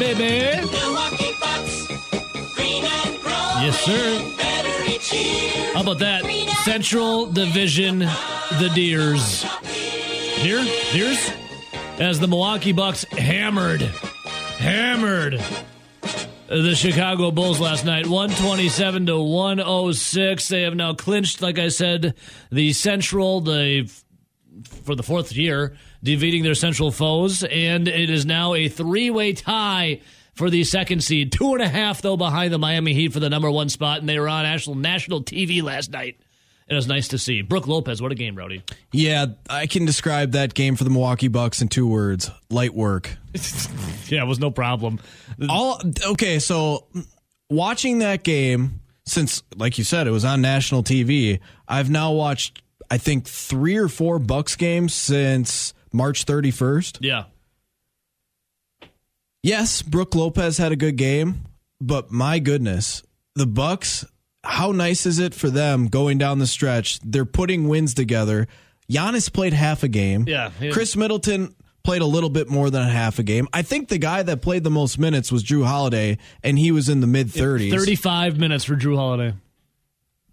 baby. Milwaukee Bucks, green and growing Yes, sir. better each year. How about that? Central Division, the Deers. Deer? Deers? As the Milwaukee Bucks hammered, hammered the Chicago Bulls last night, 127 to 106. They have now clinched, like I said, the Central, the for the fourth year, defeating their Central foes, and it is now a three-way tie for the second seed. Two and a half, though, behind the Miami Heat for the number one spot, and they were on national national TV last night. It was nice to see. Brook Lopez, what a game, Rowdy. Yeah, I can describe that game for the Milwaukee Bucks in two words: light work. Yeah, it was no problem. All okay, so watching that game since like you said it was on national TV, I've now watched I think 3 or 4 Bucks games since March 31st. Yeah. Yes, Brook Lopez had a good game, but my goodness, the Bucks, how nice is it for them going down the stretch? They're putting wins together. Giannis played half a game. Yeah, Khris Middleton played a little bit more than a half a game. I think the guy that played the most minutes was Jrue Holiday, and he was in the mid 30s. 35 minutes for Jrue Holiday.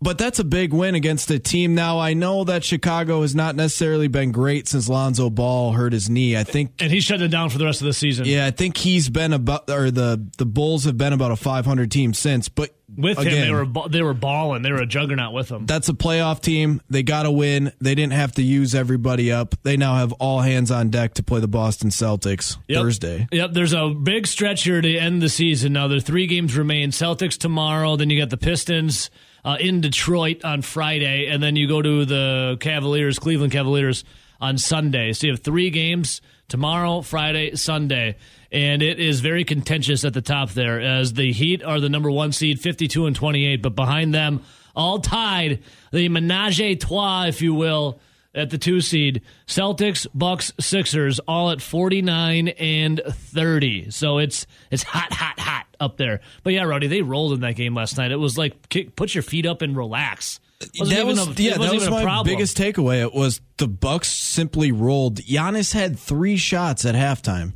But that's a big win against a team. Now, I know that Chicago has not necessarily been great since Lonzo Ball hurt his knee. I think And he shut it down for the rest of the season. Yeah, I think he's been about, or the the Bulls have been about a 500 team since. But With again, him, they were they were balling. They were a juggernaut with him. that's a playoff team. They got to win. They didn't have to use everybody up. They now have all hands on deck to play the Boston Celtics Yep. Thursday. Yep, there's a big stretch here to end the season. Now there are three games remain. Celtics tomorrow, then you got the Pistons uh, in Detroit on Friday, and then you go to the Cavaliers, Cleveland Cavaliers on Sunday. So you have three games tomorrow, Friday, Sunday. And it is very contentious at the top there as the Heat are the number one seed, 52 and 28, but behind them, all tied, the menage a trois, if you will, at the two seed. Celtics, Bucks, Sixers, all at 49 and 30. So it's it's hot, hot, hot up there. But yeah, Roddy, they rolled in that game last night. It was like kick, put your feet up and relax. Wasn't that was a- it yeah, wasn't that was my problem. biggest takeaway. It was the Bucks simply rolled. Giannis had three shots at halftime.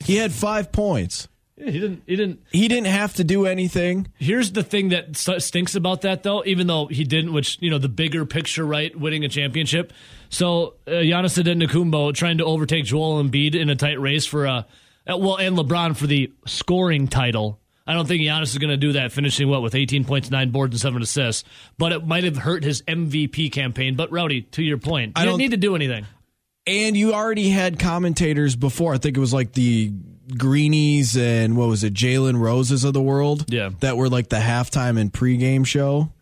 He had five points. Yeah, he didn't. He didn't. He didn't have to do anything. Here's the thing that st- stinks about that, though. Even though he didn't, which you know, the bigger picture, right, winning a championship. So uh, Giannis Antetokounmpo trying to overtake Joel Embiid in a tight race for uh, uh, well, and LeBron for the scoring title. I don't think Giannis is going to do that, finishing what with 18 points, nine boards, and seven assists. But it might have hurt his MVP campaign. But Rowdy, to your point, I don't need to do anything. And you already had commentators before. I think it was like the Greenies and what was it, Jalen Roses of the world. Yeah. That were like the halftime and pregame show.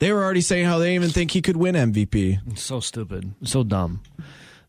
They were already saying how they even think he could win MVP. So stupid. So dumb.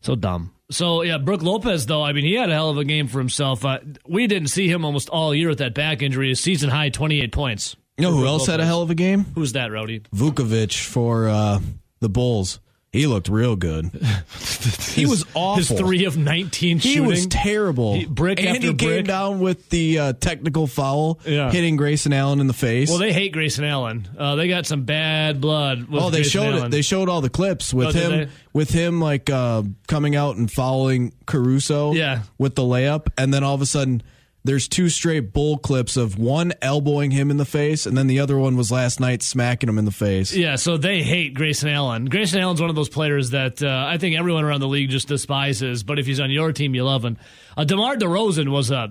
So dumb. So yeah, Brook Lopez though, I mean, he had a hell of a game for himself. Uh, we didn't see him almost all year with that back injury. His season high, twenty eight points. You know who Brook else had a hell of a game? Who's that, Rowdy? Vucevic for uh, the Bulls. He looked real good. he was awful. His three of nineteen He shooting. was terrible. He- brick and after he came down with the uh, technical foul, Yeah. hitting Grayson Allen in the face. well, they hate Grayson Allen. Uh, they got some bad blood. With oh, they Grayson showed Allen. it. They showed all the clips with Oh, him, they? with him like uh, coming out and following Caruso. Yeah. with the layup, and then all of a sudden. There's two straight bull clips of one elbowing him in the face, and then the other one was last night smacking him in the face. Yeah, so they hate Grayson Allen. Grayson Allen's one of those players that uh, I think everyone around the league just despises. But if he's on your team, you love him. Uh, DeMar DeRozan was a.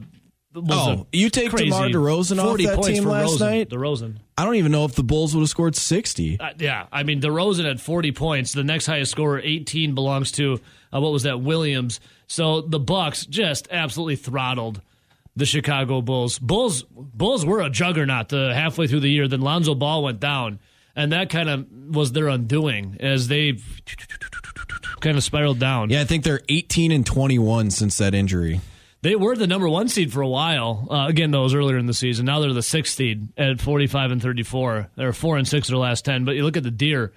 Was Oh, a you take DeMar DeRozan off that team last Rosen, night? DeRozan. I don't even know if the Bulls would have scored 60. Uh, yeah, I mean DeRozan had 40 points. The next highest scorer, 18, belongs to uh, what was that? Williams. So the Bucks just absolutely throttled the Chicago Bulls. Bulls Bulls were a juggernaut uh, halfway through the year. Then Lonzo Ball went down, and that kind of was their undoing as they kind of spiraled down. Yeah, I think they're 18 and 21 since that injury. They were the number one seed for a while. Uh, again, was earlier in the season. Now they're the sixth seed at 45 and 34. They're four and six of their last 10. But you look at the Deer.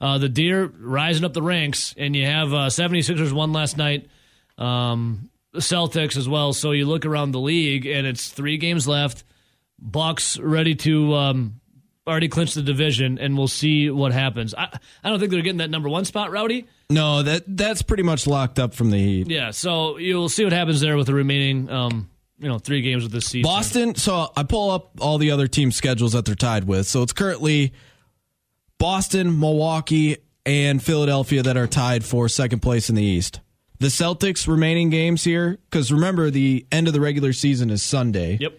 Uh, the Deer rising up the ranks, and you have uh, 76ers won last night, um, the Celtics as well. So you look around the league, and it's three games left. Bucks ready to um, already clinch the division, and we'll see what happens. I, I don't think they're getting that number one spot, Rowdy. No, that that's pretty much locked up from the Heat. Yeah, so you'll see what happens there with the remaining um, you know three games of this season. Boston. So I pull up all the other team schedules that they're tied with. So it's currently Boston, Milwaukee, and Philadelphia that are tied for second place in the East. The Celtics remaining games here, because remember the end of the regular season is Sunday. Yep.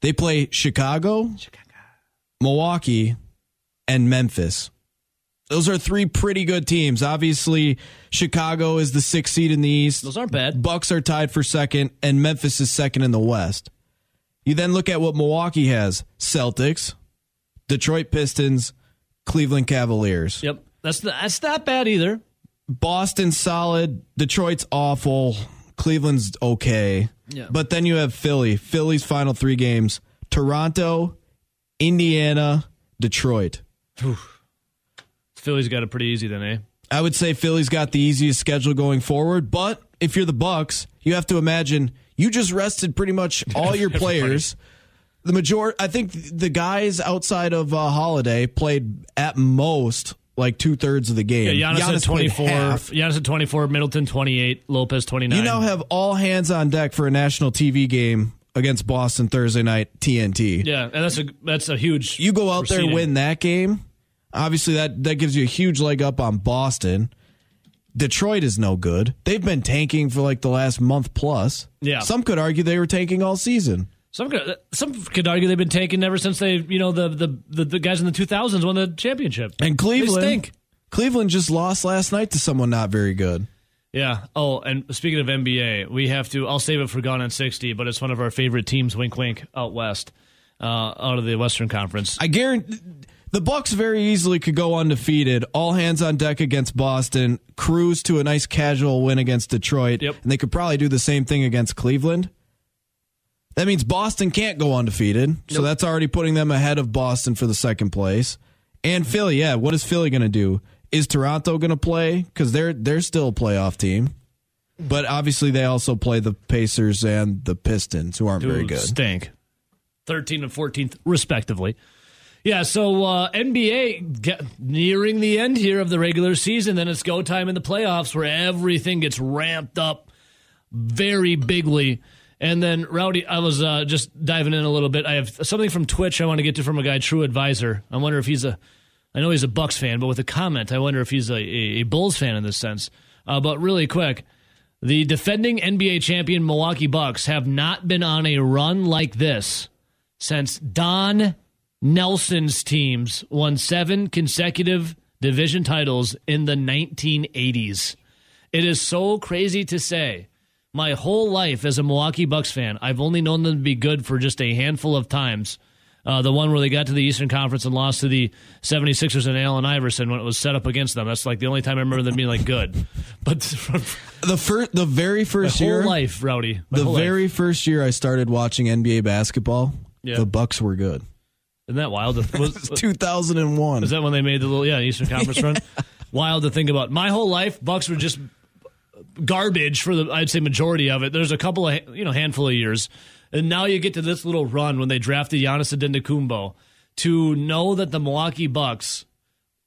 They play Chicago, Milwaukee, and Memphis. Those are three pretty good teams. Obviously, Chicago is the sixth seed in the East. Those aren't bad. Bucks are tied for second, and Memphis is second in the West. You then look at what Milwaukee has: Celtics, Detroit Pistons, Cleveland Cavaliers. Yep. That's that's not bad either. Boston's solid. Detroit's awful. Cleveland's okay. Yeah. But then you have Philly. Philly's final three games: Toronto, Indiana, Detroit. Philly's got it pretty easy then, eh? I would say Philly's got the easiest schedule going forward, but if you're the Bucks, you have to imagine you just rested pretty much all your players. The major, I think the guys outside of uh, Holiday played at most like two thirds of the game. Yeah, Giannis, had played 24. Giannis had 24. Middleton 28. Lopez 29. You now have all hands on deck for a national TV game against Boston Thursday night TNT. yeah, and that's a that's a huge. You go out there proceeding. win that game. Obviously, that that gives you a huge leg up on Boston. Detroit is no good. They've been tanking for like the last month plus. Yeah. Some could argue they were tanking all season. Some could, some could argue they've been taken ever since they, you know, the the, the, the guys in the 2000s won the championship. And Cleveland. Cleveland just lost last night to someone not very good. Yeah. Oh, and speaking of NBA, we have to. I'll save it for Gone on 60, but it's one of our favorite teams. Wink, wink. Out west, uh, out of the Western Conference. I guarantee the Bucks very easily could go undefeated, all hands on deck against Boston, cruise to a nice casual win against Detroit, Yep. and they could probably do the same thing against Cleveland. That means Boston can't go undefeated, so that's already putting them ahead of Boston for the second place. And Philly, yeah, what is Philly going to do? Is Toronto going to play? Because they're they're still a playoff team, but obviously they also play the Pacers and the Pistons, who aren't very good. Stink. 13 and 14th, respectively. Yeah, so uh, NBA get, nearing the end here of the regular season. Then it's go time in the playoffs where everything gets ramped up very bigly. And then, Rowdy, I was uh, just diving in a little bit. I have something from Twitch I want to get to from a guy, True Advisor. I wonder if he's a, I know he's a Bucks fan, but with a comment, I wonder if he's a, a, Bulls fan in this sense. Uh, but really quick, the defending NBA champion Milwaukee Bucks have not been on a run like this since Don Nelson's teams won seven consecutive division titles in the 1980s. It is so crazy to say. My whole life as a Milwaukee Bucks fan, I've only known them to be good for just a handful of times. Uh, the one where they got to the Eastern Conference and lost to the 76ers and Allen Iverson when it was set up against them. That's like the only time I remember them being like good. But The first, the very my first whole year, life, Rowdy. The whole life. very first year I started watching NBA basketball, Yeah. the Bucks were good. Isn't that wild? Was, 2001. Is that when they made the little yeah Eastern Conference run? Wild to think about. My whole life, Bucks were just garbage for the I'd say majority of it. There's a couple of you know handful of years, and now you get to this little run when they drafted Giannis Antetokounmpo. To know that the Milwaukee Bucks,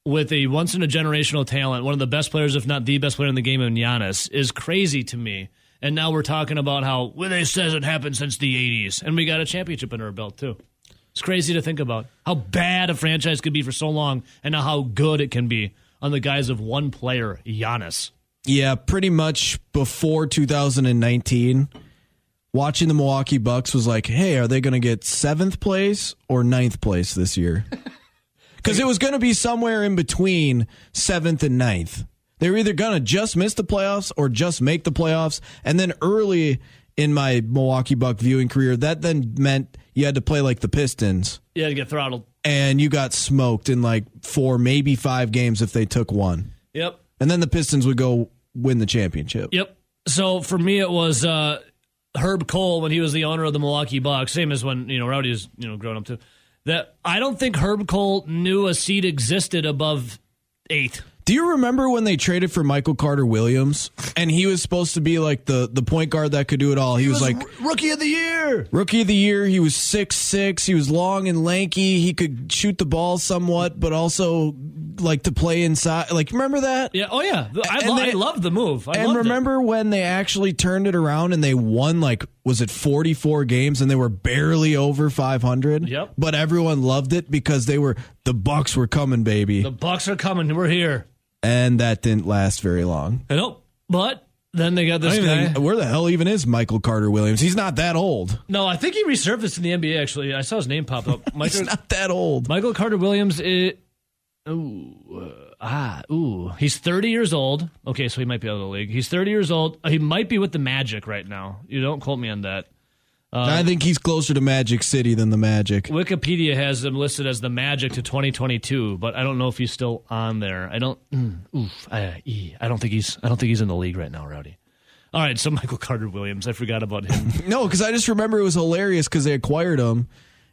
with a once in a generational talent, one of the best players, if not the best player in the game, in Giannis, is crazy to me. And now we're talking about how well they says it happened since the '80s, and we got a championship under our belt too. It's crazy to think about how bad a franchise could be for so long and now how good it can be on the guise of one player, Giannis. Yeah, pretty much before 2019, watching the Milwaukee Bucks was like, hey, are they going to get seventh place or ninth place this year? Because it was going to be somewhere in between seventh and ninth. They were either going to just miss the playoffs or just make the playoffs. And then early in my Milwaukee Buck viewing career, that then meant you had to play like the Pistons. Yeah, to get throttled. And you got smoked in like four, maybe five games if they took one. Yep. And then the Pistons would go win the championship. Yep. So for me, it was uh, Herb Kohl when he was the owner of the Milwaukee Bucks. Same as when you know Rowdy is you know growing up too. That I don't think Herb Kohl knew a seed existed above eight. Do you remember when they traded for Michael Carter Williams and he was supposed to be like the the point guard that could do it all? He, was, like rookie of the year. rookie of the year. He was six six. He was long and lanky. He could shoot the ball somewhat, but also like to play inside. Like remember that? Yeah. Oh yeah. I, And lo- they- I loved the move. I and loved it. remember when they actually turned it around and they won like was it 44 games and they were barely over 500 Yep. but everyone loved it because they were the bucks were coming baby the Bucks are coming. We're here. And that didn't last very long I know, but then they got this guy. think- where the hell even is michael carter williams he's not that old No, I think he resurfaced in the NBA. Actually, I saw his name pop up. Michael, he's not that old Michael Carter Williams. Is, ooh, uh, ah, ooh, he's 30 years old. Okay, so he might be out of the league. He's 30 years old. He might be with the Magic right now. You don't quote me on that. I think he's closer to magic city than the magic Wikipedia has him listed as the Magic to 2022, but I don't know if he's still on there. I don't. Mm, oof. I, I don't think he's. I don't think he's in the league right now, Rowdy. All right, so Michael Carter Williams. I forgot about him. no because i just remember it was hilarious because they acquired him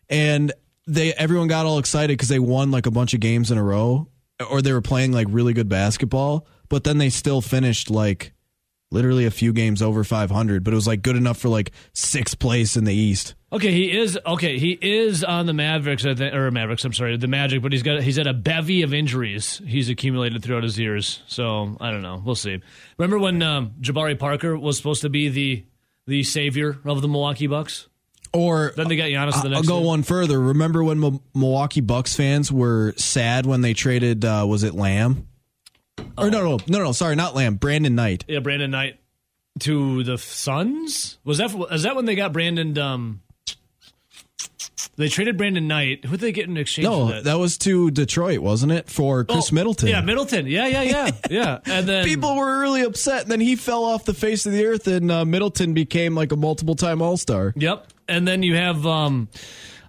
and they everyone got all excited because they won like a bunch of games in a row or they were playing like really good basketball but then they still finished like literally a few games over 500 but it was like good enough for like sixth place in the east Okay, he is okay. He is on the Mavericks, I think, or Mavericks. I'm sorry, the Magic, but he's got he's had a bevy of injuries he's accumulated throughout his years. So I don't know. We'll see. Remember when um, Jabari Parker was supposed to be the the savior of the Milwaukee Bucks? or Then they got Giannis the I'll go year. one further remember when Mo- milwaukee bucks fans were sad when they traded uh, was it lamb or no no no no sorry not lamb brandon knight Yeah, Brandon Knight to the Suns. Was that is that when they got Brandon? Um, they traded Brandon Knight. Who did they get in exchange no for that? that was to detroit wasn't it for chris Oh, middleton Yeah, Middleton. Yeah, yeah, yeah, yeah. And then people were really upset and then he fell off the face of the earth and uh, middleton became like a multiple time all-star Yep. And then you have um,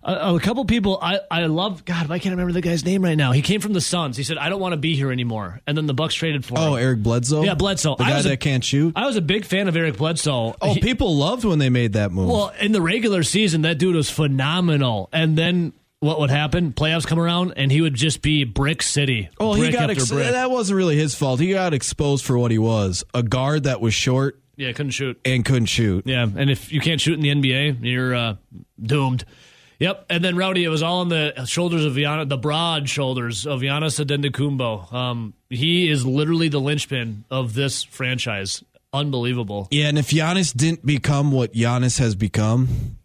a, a couple people. I, I love. God, I can't remember the guy's name right now? He came from the Suns. He said, "I don't want to be here anymore." And then the Bucks traded for oh him. eric bledsoe Yeah, Bledsoe. the I guy was a- that can't shoot I was a big fan of Eric Bledsoe. oh He- people loved when they made that move well, in the regular season, that dude was phenomenal. And then what would happen? Playoffs come around, and he would just be brick city. Well, he got ex- that wasn't really his fault. He got exposed for what he was a guard that was short Yeah, couldn't shoot. and couldn't shoot. Yeah, and if you can't shoot in the NBA, you're uh, doomed. Yep, and then Rowdy, it was all on the shoulders of Giannis, the broad shoulders of Giannis Antetokounmpo. Um, he is literally the linchpin of this franchise. Unbelievable. Yeah, and if Giannis didn't become what Giannis has become,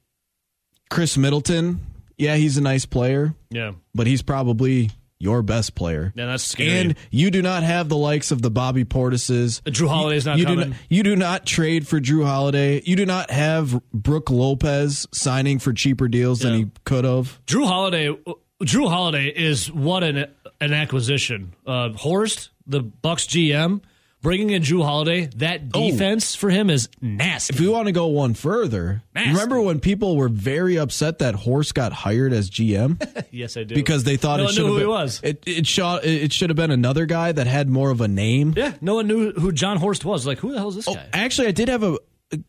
Khris Middleton, yeah, he's a nice player, Yeah, but he's probably your best player. yeah, that's scary. And you do not have the likes of the Bobby Portises. Jrue Holiday's not you coming. Do not, you do not trade for Jrue Holiday. You do not have Brook Lopez signing for cheaper deals than he could have. Jrue Holiday. Jrue Holiday is what an an acquisition. Uh, Horst, the Bucks GM, bringing in Jrue Holiday. That Oh. defense for him is nasty. If we want to go one further, Nasty. remember when people were very upset that Horst got hired as GM yes, I do. because they thought no it should knew have who been, he was. It it, shot, it should have been another guy that had more of a name. yeah, no one knew who Jon Horst was. Like, who the hell is this oh, guy? Actually, I did have a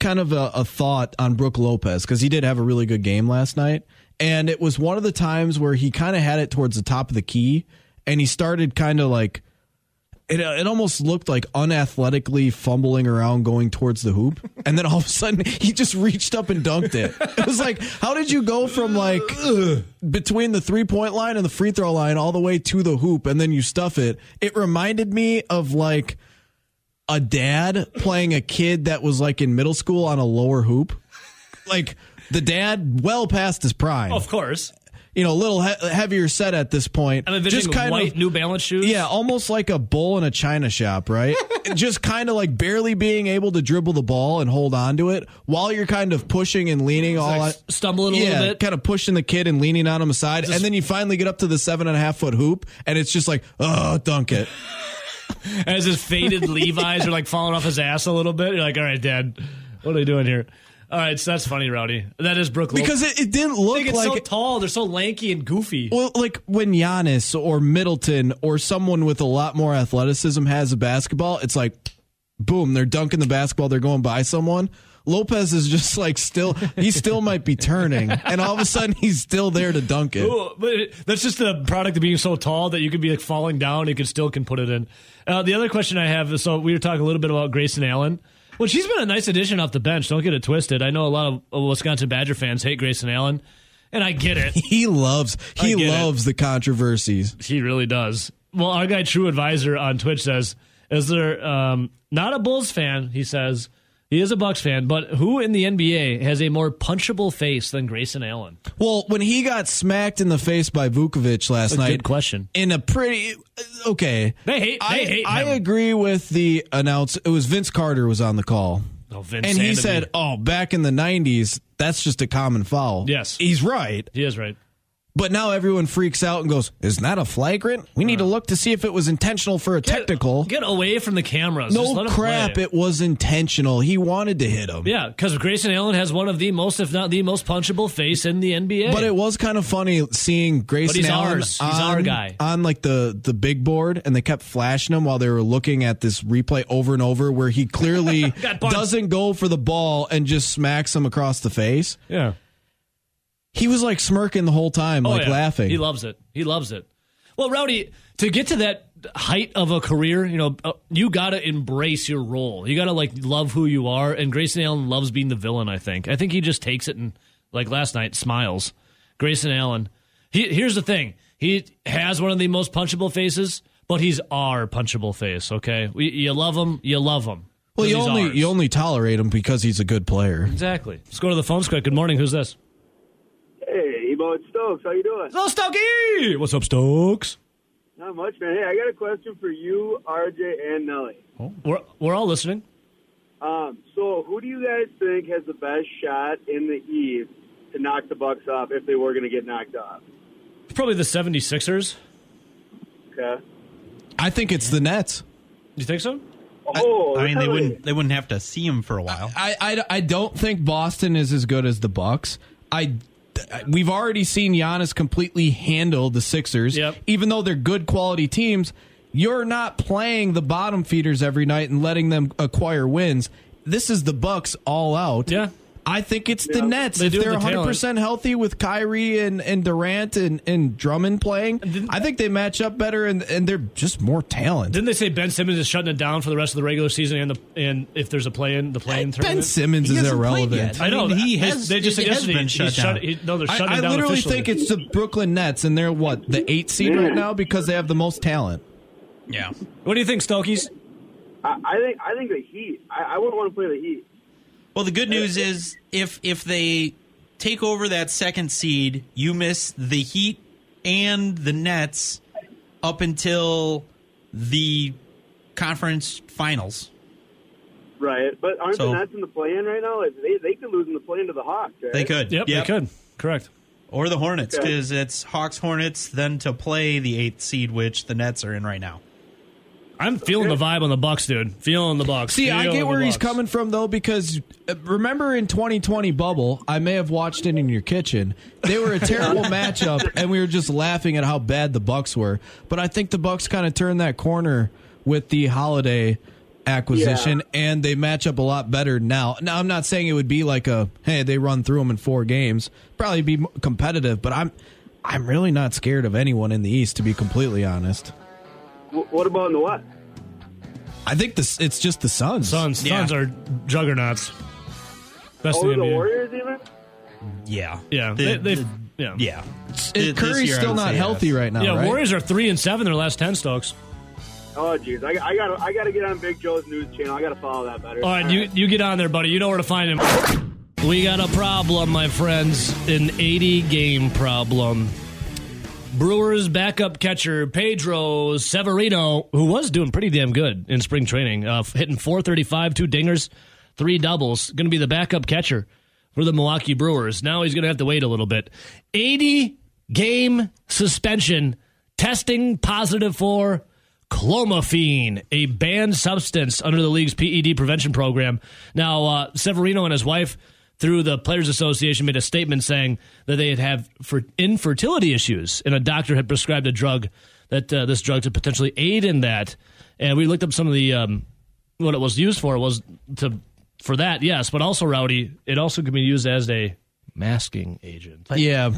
kind of a, a thought on Brook Lopez because he did have a really good game last night, and it was one of the times where he kind of had it towards the top of the key, and he started kind of like. It, uh, it almost looked like unathletically fumbling around going towards the hoop. And then all of a sudden, he just reached up and dunked it. It was like, how did you go from like between the three point line and the free throw line all the way to the hoop and then you stuff it? It reminded me of like a dad playing a kid that was like in middle school on a lower hoop. Like the dad, well past his prime. of course. You know, a little he- heavier set at this point. I'm Just kind white of. New Balance shoes. Yeah, almost like a bull in a china shop, right? Just kind of like barely being able to dribble the ball and hold on to it while you're kind of pushing and leaning all. like stumbling a yeah, little bit. kind of pushing the kid and leaning on him aside, and then you finally get up to the seven and a half foot hoop, and it's just like, oh, dunk it. As his faded Levi's are like falling off his ass a little bit. You're like, all right, Dad, what are you doing here? All right, so that's funny, Rowdy. That is Brook Lopez. Because it, it didn't look think it's like so tall. They're so lanky and goofy. Well, like when Giannis or Middleton or someone with a lot more athleticism has a basketball, it's like, boom, they're dunking the basketball, they're going by someone. Lopez is just like still, he still might be turning, and all of a sudden he's still there to dunk it. Ooh, but it- that's just the product of being so tall that you could be like falling down. You could still can put it in. Uh, the other question I have is so we were talking a little bit about Grayson Allen. Well, she's been a nice addition off the bench. Don't get it twisted. I know a lot of Wisconsin Badger fans hate Grayson Allen, and I get it. He loves, he get it. loves the controversies. He really does. Well, our guy True Advisor on Twitch says, "Is there um, not a Bulls fan?" He says he is a Bucks fan, but who in the NBA has a more punchable face than Grayson Allen? Well, when he got smacked in the face by Vucevic last a night, good question. In a pretty okay, They hate. They I, hate I agree with the announce. It was Vince Carter was on the call, Oh, Vince and he said, "Oh, back in the '90s, that's just a common foul." Yes. he's right. he is right." But now everyone freaks out and goes, "Isn't that a flagrant? We need to look to see if it was intentional for a technical." Get away from the cameras. Just no let him crap, play. it was intentional. He wanted to hit him. Yeah, because Grayson Allen has one of the most, if not the most punchable face in the NBA. But it was kind of funny seeing Grayson he's Allen ours. He's on, our guy. on like the the big board, and they kept flashing him while they were looking at this replay over and over, where he clearly doesn't go for the ball and just smacks him across the face. yeah. He was like smirking the whole time, Oh, like yeah. laughing. He loves it. He loves it. Well, Rowdy, to get to that height of a career, you know, uh, you got to embrace your role. You got to like love who you are. And Grayson Allen loves being the villain. I think. I think he just takes it and like last night smiles. Grayson Allen. He, here's the thing. He has one of the most punchable faces, but he's our punchable face. Okay, we, you love him. You love him. well, you only ours. you only tolerate him because he's a good player. exactly. Let's go to the phones quick. Good morning. Who's this? Hey, it's Stokes. How you doing? Hello, Stokey. What's up, Stokes? Not much, man. Hey, I got a question for you, RJ, and Nelly. We're we're all listening. Um, so, who do you guys think has the best shot in the Eve to knock the Bucks off if they were going to get knocked off? Probably the 76ers. Okay. I think it's the Nets. You think so? Oh, I mean, they wouldn't they wouldn't have to see him for a while. I, I, I don't think Boston is as good as the Bucks. I Uh, we've already seen Giannis completely handle the Sixers. Yep. Even though they're good quality teams, you're not playing the bottom feeders every night and letting them acquire wins. This is the Bucks all out. Yeah. I think it's the Yeah. Nets. They if they're the 100 talent. percent healthy with Kyrie and, and Durant and, and Drummond playing, didn't- I think they match up better and, and they're just more talent. Didn't they say Ben Simmons is shutting it down for the rest of the regular season and the and if there's a play in the play in Ben? Simmons He is hasn't irrelevant. yet. I know mean, he has. They just it said has yesterday been he's shut shut- down. he- no, they're I, shutting I it down. literally officially. think it's the Brooklyn Nets, and they're what the eight seed right now because they have the most talent. yeah. What do you think, Stokies? I, I think I think the Heat. I, I wouldn't want to play the Heat. Well, the good news is if if they take over that second seed, you miss the Heat and the Nets up until the conference finals. Right. But aren't So- the Nets in the play-in right now? They they could lose in the play-in to the Hawks. Right? They could. Yep, they could. Correct. Or the Hornets, Okay. because it's Hawks Hornets, then to play the eighth seed, which the Nets are in right now. I'm feeling the vibe on the Bucks, dude. Feeling the Bucks. See, I get where he's coming from though, because uh, remember in 2020 bubble, I may have watched it in your kitchen. They were a terrible matchup, and we were just laughing at how bad the Bucks were. But I think the Bucks kind of turned that corner with the Holiday acquisition, and they match up a lot better now. Now, I'm not saying it would be like a hey, they run through them in four games. Probably be competitive, but I'm I'm really not scared of anyone in the East, to be completely honest. W- what about in the West? I think this it's just the Suns. Suns. Yeah. Suns are juggernauts. Best Oh, in the the Warriors even? Yeah. Yeah, The- they, they, the- yeah, yeah. It- Curry's year, still not healthy yes. right now. Yeah, right? Warriors are three and seven their last ten. Stokes. Oh, jeez. I, I got I got to get on Big Joe's news channel. I got to follow that better. All right, you you get on there, buddy. You know where to find him. We got a problem, my friends. An 80 game problem. Brewers backup catcher Pedro Severino, who was doing pretty damn good in spring training, uh, hitting 435, two dingers, three doubles, going to be the backup catcher for the Milwaukee Brewers. Now he's going to have to wait a little bit. 80 game suspension, testing positive for clomiphene, a banned substance under the league's PED prevention program. Now, uh, Severino and his wife, through the Players Association, made a statement saying that they had have for infertility issues, and a doctor had prescribed a drug that uh, this drug to potentially aid in that. And we looked up some of the um, what it was used for was to for that, yes, but also rowdy. It also can be used as a masking agent. yeah.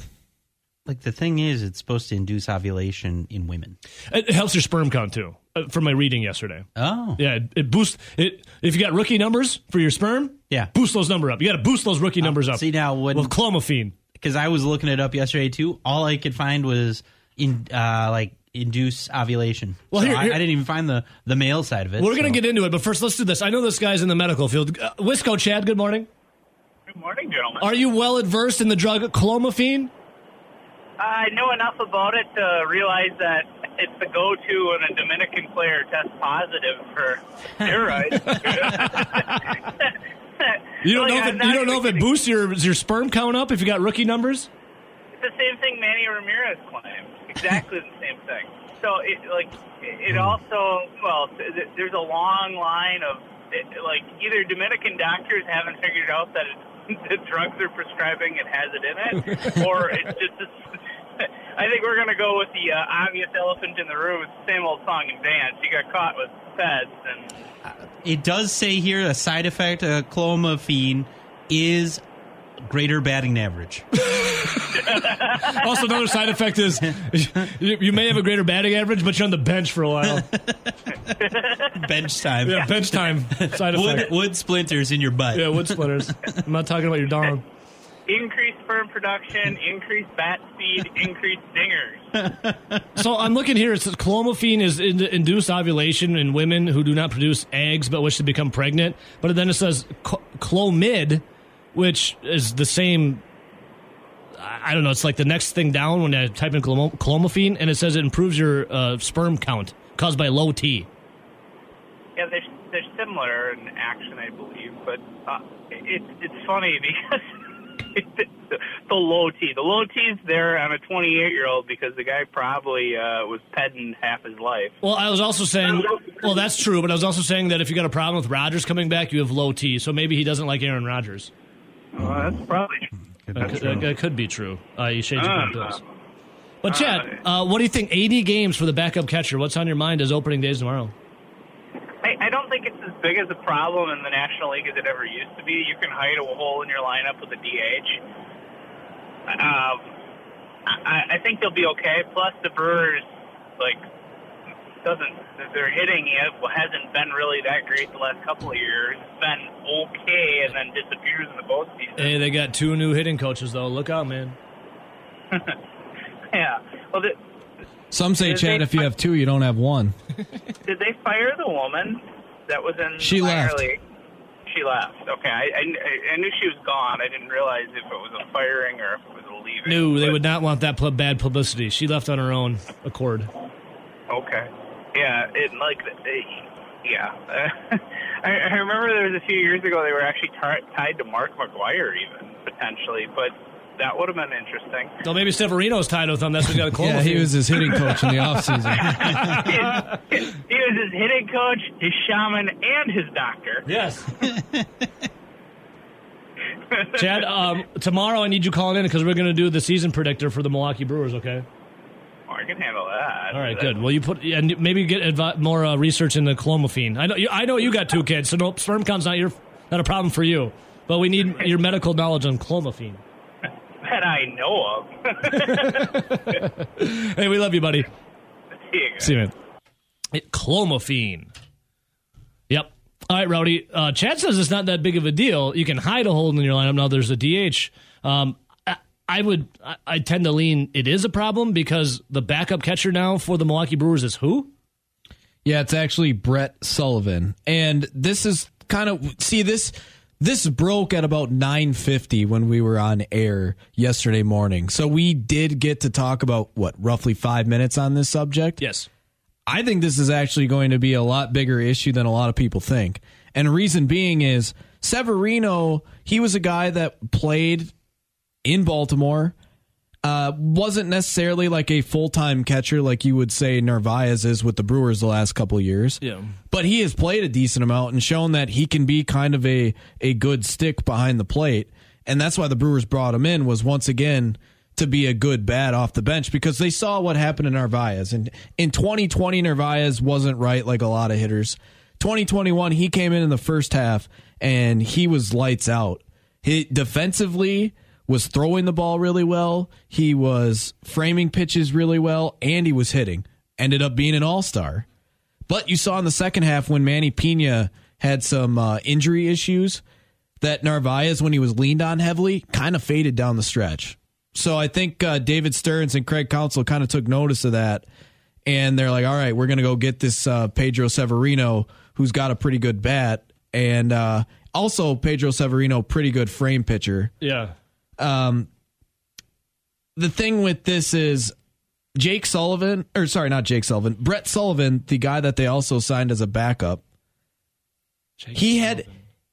Like the thing is, it's supposed to induce ovulation in women. It helps your sperm count too. Uh, from my reading yesterday. Oh, Yeah, it, it boosts it. If you got rookie numbers for your sperm, Yeah. boost those number up. You got to boost those rookie numbers up. see now when- with clomiphene. because I was looking it up yesterday too. All I could find was in uh, like induce ovulation. Well, So here- I, here- I didn't even find the the male side of it. We're gonna so- get into it, but first let's do this. I know this guy's in the medical field. Uh, Wisco Chad, good morning. Good morning, gentlemen. Are you well adversed in the drug clomiphene? I know enough about it to realize that it's the go-to when a Dominican player tests positive for steroids. You don't Like, know if it, you don't know if it boosts your your sperm count up if you got rookie numbers. It's the same thing Manny Ramirez claimed. Exactly the same thing. So it like it it also well, there's a long line of it, like either Dominican doctors haven't figured out that it, the drugs they're prescribing it has it in it, or it's just. This, I think we're gonna go with the uh, obvious elephant in the room. It's the same old song and dance. You got caught with feds, and It does say here a side effect of clomiphene is greater batting average. Also, another side effect is you, you may have a greater batting average, but you're on the bench for a while. Bench time. Yeah, bench time side Wood, effect. wood splinters in your butt. Yeah, wood splinters. I'm not talking about your dong. Increased sperm production, increased bat speed, increased dingers. So I'm looking here. It says clomiphene is in- induced ovulation in women who do not produce eggs but wish to become pregnant. But then it says cl- clomid, which is the same. I I don't know. It's like the next thing down when I type in clom- clomiphene, and it says it improves your uh, sperm count caused by low T. Yeah, they're they're similar in action, I believe, but uh, it's it's funny because the, the low T, the low T's there on a 28 year old because the guy probably uh, was pedding half his life. Well, I was also saying, well, that's true, but I was also saying that if you got a problem with Rodgers coming back, you have low T. So maybe he doesn't like Aaron Rodgers. Well, that's probably true. That could, that- that could be true. Uh, you shade your Uh, pills. But Chad, uh, what do you think? 80 games for the backup catcher. What's on your mind as opening days tomorrow? I, I don't think it's as big as a problem in the National League as it ever used to be. You can hide a hole in your lineup with a DH. Um, I, I think they'll be okay. Plus, the Brewers like doesn't their hitting it hasn't been really that great the last couple of years. It's been okay and then disappears in the postseason. Hey, they got two new hitting coaches though. Look out, man. Yeah. Well, the, Some say, Chad, they if you have two, you don't have one. did they fire the woman that was in She left. league? She left. Okay, I, I, I knew she was gone. I didn't realize if it was a firing or if it was a leaving. No, they But- would not want that pl- bad publicity. She left on her own accord. Okay. Yeah, it like it, yeah. I, I remember there was a few years ago they were actually tar- tied to Mark McGwire even potentially, but that would have been interesting. So maybe Severino's tied with them. That's what got a clone. Yeah, he was his hitting coach in the offseason. he was his hitting coach, his shaman, and his doctor. Yes. Chad, um, tomorrow I need you calling in because we're going to do the season predictor for the Milwaukee Brewers. Okay. Oh, I can handle that. All right, good. Well, you put and maybe get advi- more uh, research into clomiphene. I know you, I know you got two kids, so no sperm count's not your not a problem for you. But we need your medical knowledge on clomiphene. That I know of. Hey, we love you, buddy. See you guys. See you, man. It, clomiphene. Yep. All right, Rowdy. Uh, Chad says it's not that big of a deal. You can hide a hole in your lineup. Now there's a DH. Um, I, I would. I, I tend to lean. It is a problem because the backup catcher now for the Milwaukee Brewers is who? Yeah, it's actually Brett Sullivan. And this is kind of see this this broke at about 9:50 when we were on air yesterday morning. So we did get to talk about what roughly 5 minutes on this subject. Yes. I think this is actually going to be a lot bigger issue than a lot of people think. And reason being is Severino, he was a guy that played in Baltimore. Uh, wasn't necessarily like a full time catcher like you would say Narvaez is with the Brewers the last couple years. Yeah. But he has played a decent amount and shown that he can be kind of a, a good stick behind the plate. And that's why the Brewers brought him in was once again to be a good bat off the bench because they saw what happened to Narvaez. And in 2020, Narvaez wasn't right like a lot of hitters. 2021, he came in in the first half and he was lights out. He defensively was throwing the ball really well. He was framing pitches really well, and he was hitting. Ended up being an all star. But you saw in the second half when Manny Piña had some uh, injury issues that Narvaez, when he was leaned on heavily, kind of faded down the stretch. So I think uh, David Stearns and Craig Counsell kind of took notice of that, and they're like, "All right, we're going to go get this uh, Pedro Severino, who's got a pretty good bat, and uh, also Pedro Severino, pretty good frame pitcher." Yeah. Um, the thing with this is Jake Sullivan, or sorry, not Jake Sullivan, Brett Sullivan, the guy that they also signed as a backup. he had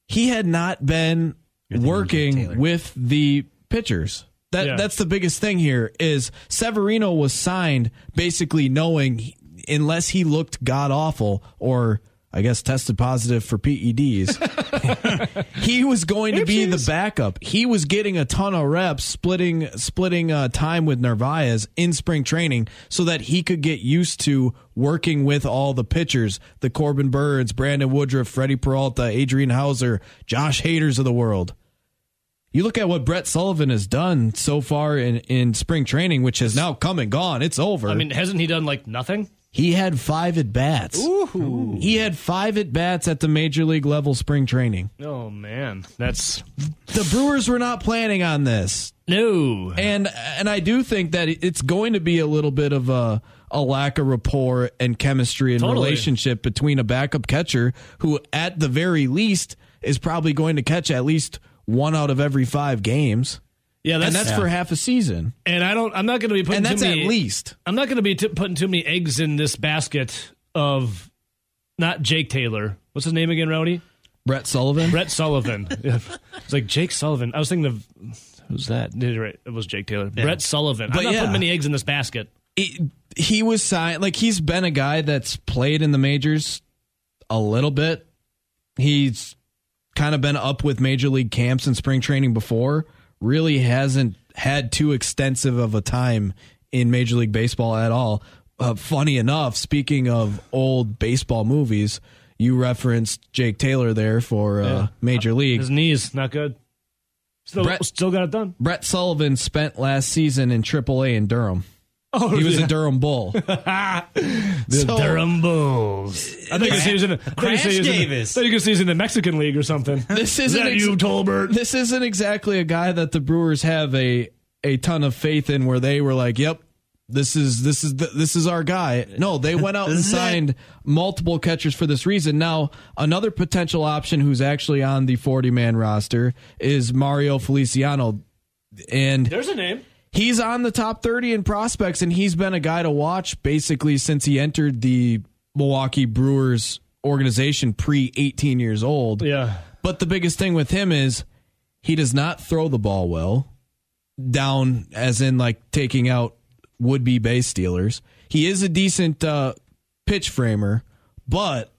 he had not been working with the pitchers. That Yeah. that's the biggest thing here is Severino was signed basically knowing he- unless he looked god awful or I guess tested positive for PEDs, he was going to be the backup. He was getting a ton of reps, splitting splitting uh, time with Narvaez in spring training, so that he could get used to working with all the pitchers: the Corbin Burnes, Brandon Woodruff, Freddie Peralta, Adrian Houser, Josh Haders of the world. You look at what Brett Sullivan has done so far in, in spring training, which has now come and gone. It's over. I mean, hasn't he done like nothing? He had five at bats. He had five at bats at the major league level spring training. Oh man, that's The Brewers were not planning on this. no. And and I do think that it's going to be a little bit of a a lack of rapport and chemistry and Totally. relationship between a backup catcher who at the very least is probably going to catch at least one out of every 5 games. Yeah, that's, and that's for half a season. and I don't. I'm not going to be putting. And that's too at many, least. I'm not going to be t- putting too many eggs in this basket of not Jake Taylor. What's his name again, Rowdy? Brett Sullivan. Brett Sullivan. Yeah. it's like Jake Sullivan. I was thinking of who's that? It right. It was Jake Taylor. Brett Sullivan. But I'm not yeah. putting many eggs in this basket. it, he was signed like he's been a guy that's played in the majors a little bit. He's kind of been up with major league camps and spring training before. Really hasn't had too extensive of a time in Major League Baseball at all. Uh, funny enough, speaking of old baseball movies, you referenced Jake Taylor there for uh, Yeah. Major League. His knees not good. Still, Brett- still got it done. Brett Sullivan spent last season in AAA in Durham. Oh, He was a Durham Bull. the So- Durham Bulls. I think he was in. I think Crash he was in- Davis. I think he was in the Mexican League or something. This Is isn't that ex- you, Tolbert? this isn't exactly a guy that the Brewers have a a ton of faith in where they were like, "Yep, this is this is the, this is our guy." No, they went out and This is it. signed multiple catchers for this reason. Now, another potential option who's actually on the 40-man roster is Mario Feliciano and There's a name. He's on the top 30 in prospects and he's been a guy to watch basically since he entered the Milwaukee Brewers organization pre 18 years old. Yeah. But the biggest thing with him is he does not throw the ball well down as in like taking out would be base stealers. He is a decent uh, pitch framer, but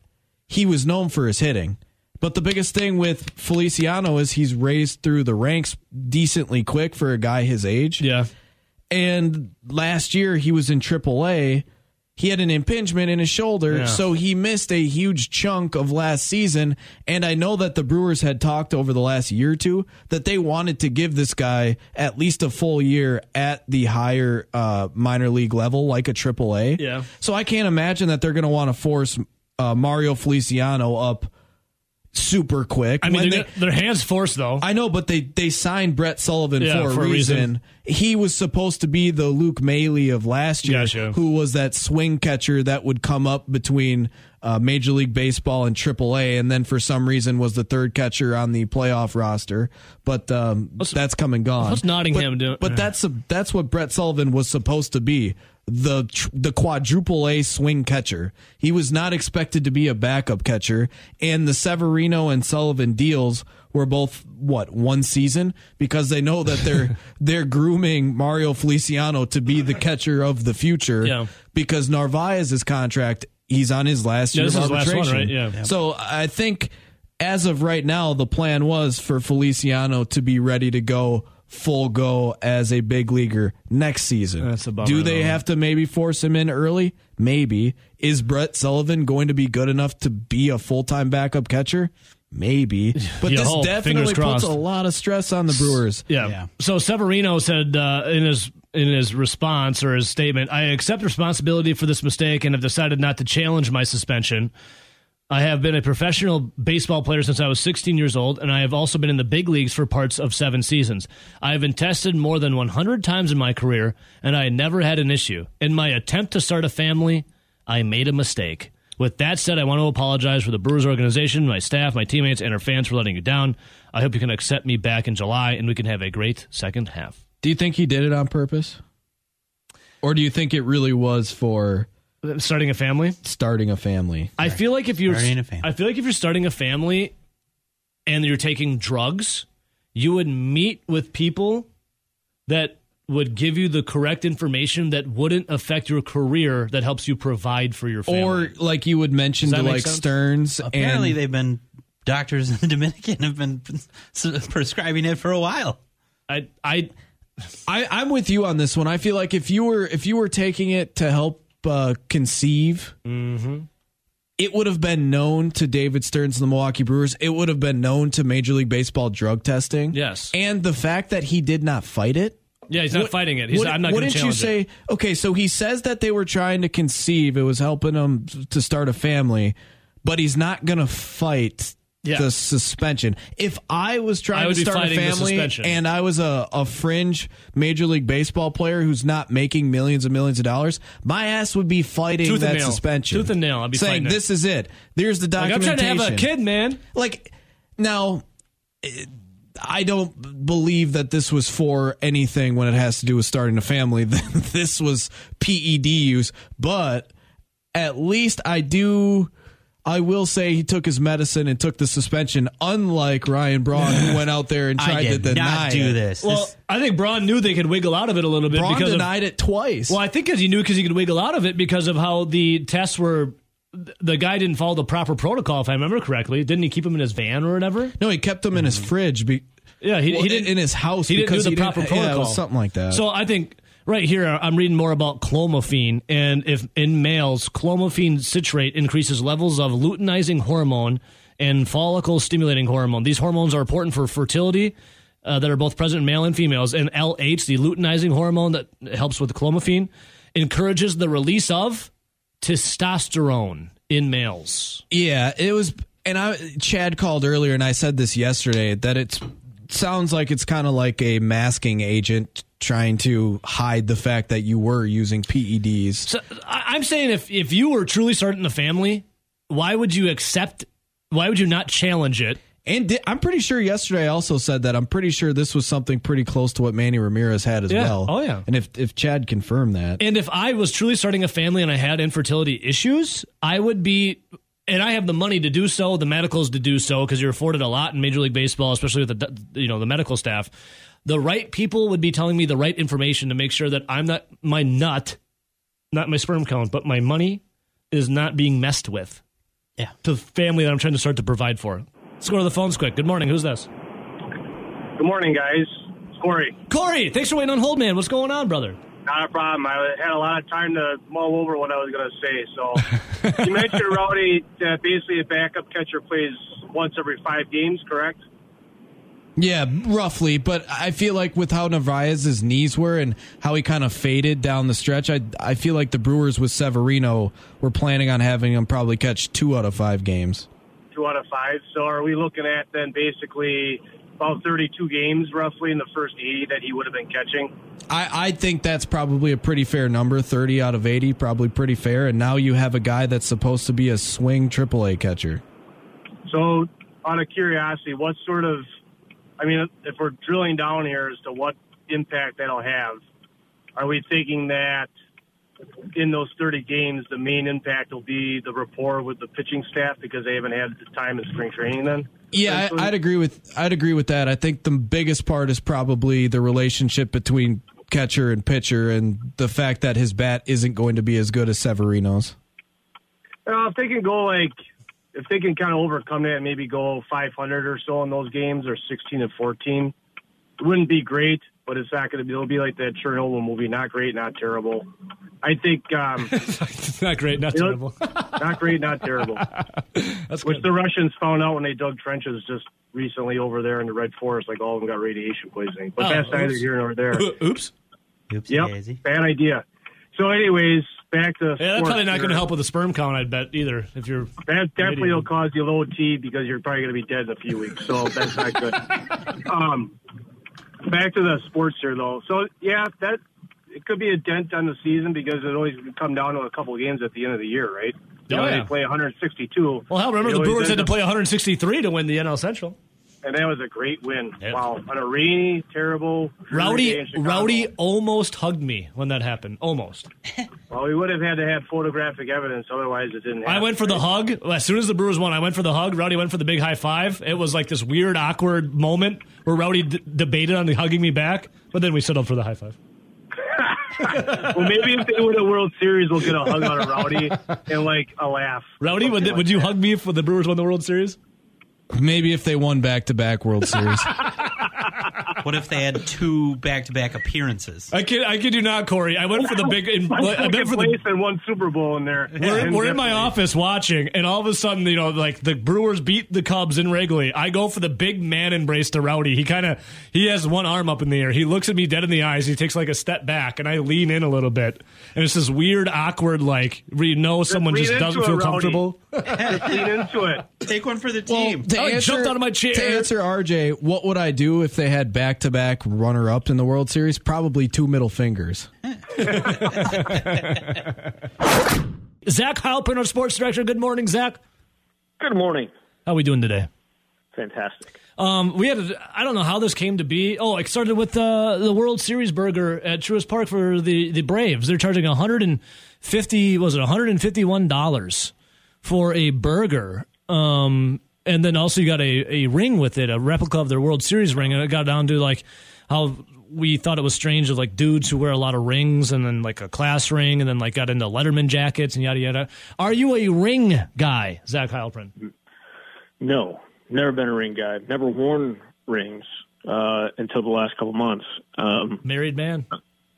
he was known for his hitting. But the biggest thing with Feliciano is he's raised through the ranks decently quick for a guy his age. Yeah. And last year he was in AAA. He had an impingement in his shoulder, Yeah. so he missed a huge chunk of last season. And I know that the Brewers had talked over the last year or two that they wanted to give this guy at least a full year at the higher uh, minor league level, like a AAA. Yeah. So I can't imagine that they're going to want to force uh, Mario Feliciano up super quick. I mean, they- their hands forced though. I know, but they they signed Brett Sullivan Yeah, for, a, for reason. reason. He was supposed to be the Luke Maile of last year, Gotcha. who was that swing catcher that would come up between uh, Major League Baseball and AAA, and then for some reason was the third catcher on the playoff roster. But um, that's come and gone. what's Nottingham but, do- But that's a, that's what Brett Sullivan was supposed to be. The the quadruple A swing catcher. He was not expected to be a backup catcher, and the Severino and Sullivan deals were both what one season because they know that they're they're grooming Mario Feliciano to be the catcher of the future. Yeah. Because Narvaez's contract, he's on his last Yeah, year this of arbitration. one, right? Yeah. So I think as of right now, the plan was for Feliciano to be ready to go full go as a big leaguer next season. That's a bummer, Do they though. have to maybe force him in early? Maybe. Is Brett Sullivan going to be good enough to be a full time backup catcher? maybe. But You this hope. definitely Fingers puts crossed. a lot of stress on the Brewers. Yeah. Yeah. So Severino said uh, in his in his response or his statement, I accept responsibility for this mistake and have decided not to challenge my suspension. I have been a professional baseball player since I was 16 years old, and I have also been in the big leagues for parts of seven seasons. I have been tested more than 100 times in my career, and I never had an issue. In my attempt to start a family, I made a mistake. With that said, I want to apologize for the Brewers organization, my staff, my teammates, and our fans for letting you down. I hope you can accept me back in July, and we can have a great second half. Do you think he did it on purpose? Or do you think it really was for Starting a family? starting a family? I feel like if you're Starting a family. I feel like if you're starting a family and you're taking drugs, you would meet with people that would give you the correct information that wouldn't affect your career that helps you provide for your family. Or like you would mention Does to that make like sense? Stearns Apparently, and they've been doctors in the Dominican have been prescribing it for a while. I I I, I'm with you on this one. I feel like if you were if you were taking it to help uh, conceive, it would have been known to David Stearns and the Milwaukee Brewers. It would have been known to Major League Baseball drug testing. Yes. and the fact that he did not fight it. yeah, he's not Would- fighting it. He's would- I'm not going to Wouldn't you say it. okay? So he says that they were trying to conceive. It was helping him to start a family, but he's not going to fight Yeah. the suspension. If I was trying would to start a family and I was a, a fringe Major League Baseball player who's not making millions and millions of dollars, my ass would be fighting Tooth that suspension. Tooth and nail. I'd be saying this is it. There's the Like, I'm trying to have a kid, man. Like now, it- I don't believe that this was for anything when it has to do with starting a family. this was PED use, but at least I do. I will say he took his medicine and took the suspension, unlike Ryan Braun, who went out there and I tried to deny not do it. this. Well, This- I think Braun knew they could wiggle out of it a little bit Braun because of denied it twice. Well, I think because he knew because he could wiggle out of it because of how the tests were. The guy didn't follow the proper protocol, if I remember correctly. Didn't he keep him in his van or whatever? no, he kept him in his fridge. Be, Yeah, he, well, he didn't in his house He didn't do because the he proper didn't- yeah, it protocol. was something like that. So I think right here I'm reading more about clomiphene, and if in males, clomiphene citrate increases levels of luteinizing hormone and follicle stimulating hormone. These hormones are important for fertility. Uh, that are both present in male and females, and LH, the luteinizing hormone that helps with clomiphene, encourages the release of testosterone in males. Yeah, it was, and I Chad called earlier, and I said this yesterday that it sounds like it's kind of like a masking agent trying to hide the fact that you were using PEDs. So I'm saying if if you were truly starting a family, why would you accept? Why would you not challenge it? And di- I'm pretty sure yesterday I also said that I'm pretty sure this was something pretty close to what Manny Ramirez had as Yeah. well. Oh, yeah. And if if Chad confirmed that, And if I was truly starting a family and I had infertility issues, I would be. And I have the money to do so, the medicals to do so, because you're afforded a lot in Major League Baseball, especially with the you know the medical staff. The right people would be telling me the right information to make sure that I'm not my nut, not my sperm count, but my money is not being messed with. Yeah. To the family that I'm trying to start to provide for. Let's go to the phones quick. Good morning. Who's this? Good morning, guys. It's Corey. Corey, thanks for waiting on hold, man. What's going on, brother? Not a problem. I had a lot of time to mull over what I was going to say. So you mentioned Rowdy that basically a backup catcher plays once every five games, correct? yeah, roughly. But I feel like with how Narvaez's knees were and how he kind of faded down the stretch, I I feel like the Brewers with Severino were planning on having him probably catch two out of five games. Two out of five. So are we looking at then basically about 32 games roughly in the first 80 that he would have been catching? I, I think that's probably a pretty fair number. 30 out of 80, probably pretty fair. And now you have a guy that's supposed to be a swing AAA catcher. So, out of curiosity, what sort of, I mean, if we're drilling down here as to what impact that'll have, are we thinking that in those 30 games, the main impact will be the rapport with the pitching staff because they haven't had the time in spring training then? Yeah, I, I'd agree with I'd agree with that. I think the biggest part is probably the relationship between catcher and pitcher, and the fact that his bat isn't going to be as good as Severino's. Well, if they can go like, if they can kind of overcome that, maybe go 500 or so in those games or 16 and 14, it wouldn't be great. But it's not going to be. It'll be like that Chernobyl movie. Not great, not terrible. I think um, not great, not terrible. not great, not terrible. That's Which good. the Russians found out when they dug trenches just recently over there in the Red Forest. Like all of them got radiation poisoning. But Oh, that's neither oops. here nor there. Oops. Oops. Yep, daisy. bad idea. So, anyways, back to Yeah, that's probably not going to help with the sperm count. I'd bet either. If you're That definitely idiot. will cause you low T because you're probably going to be dead in a few weeks. So that's not good. um, back to the sports here, though. So yeah, that it could be a dent on the season because it always come down to a couple of games at the end of the year, right? Oh, you Oh, know, yeah. They play 162. well, hell, remember the Brewers had to play 163 to win the NL Central. And that was a great win. Yep. Wow, on a rainy, terrible, Rowdy. Rowdy almost hugged me when that happened. Almost. Well, we would have had to have photographic evidence, otherwise it didn't. Happen. I went for the hug. As soon as the Brewers won, I went for the hug. Rowdy went for the big high five. It was like this weird, awkward moment where Rowdy d- debated on hugging me back, but then we settled for the high five. Well, maybe if they win a World Series, we'll get a hug out of Rowdy and like a laugh. Rowdy, would, Something would you that. hug me if the Brewers won the World Series? Maybe if they won back to back World Series. What if they had two back-to-back appearances? I kid, I kid you not, Corey. I went for the big. In, I went for place the. and one Super Bowl in there. We're, And we're in my office watching, and all of a sudden, you know, like the Brewers beat the Cubs in Wrigley. I go for the big man embrace to Rowdy. He kind of he has one arm up in the air. He looks at me dead in the eyes. He takes like a step back, and I lean in a little bit, and it's this weird, awkward, like where you know someone lean just doesn't feel Rowdy. comfortable. Just lean into it. Take one for the Well, team. to oh, I answer, jumped out of my chair. To answer RJ, what would I do if they had back to back runner ups in the World Series? Probably two middle fingers. Zach Heilprin, our sports director. Good morning, Zach. Good morning. How are we doing today? Fantastic. Um, we had a, I don't know how this came to be. Oh, it started with uh, the World Series burger at Truist Park for the, the Braves. They're charging 150 was it 151 dollars for a burger. Um, and then also you got a, a ring with it, a replica of their World Series ring, and it got down to like how we thought it was strange of like dudes who wear a lot of rings and then like a class ring and then like got into Letterman jackets and yada yada. Are you a ring guy, Zach Heilprin? No, never been a ring guy. Never worn rings uh, until the last couple months. Um, Married man?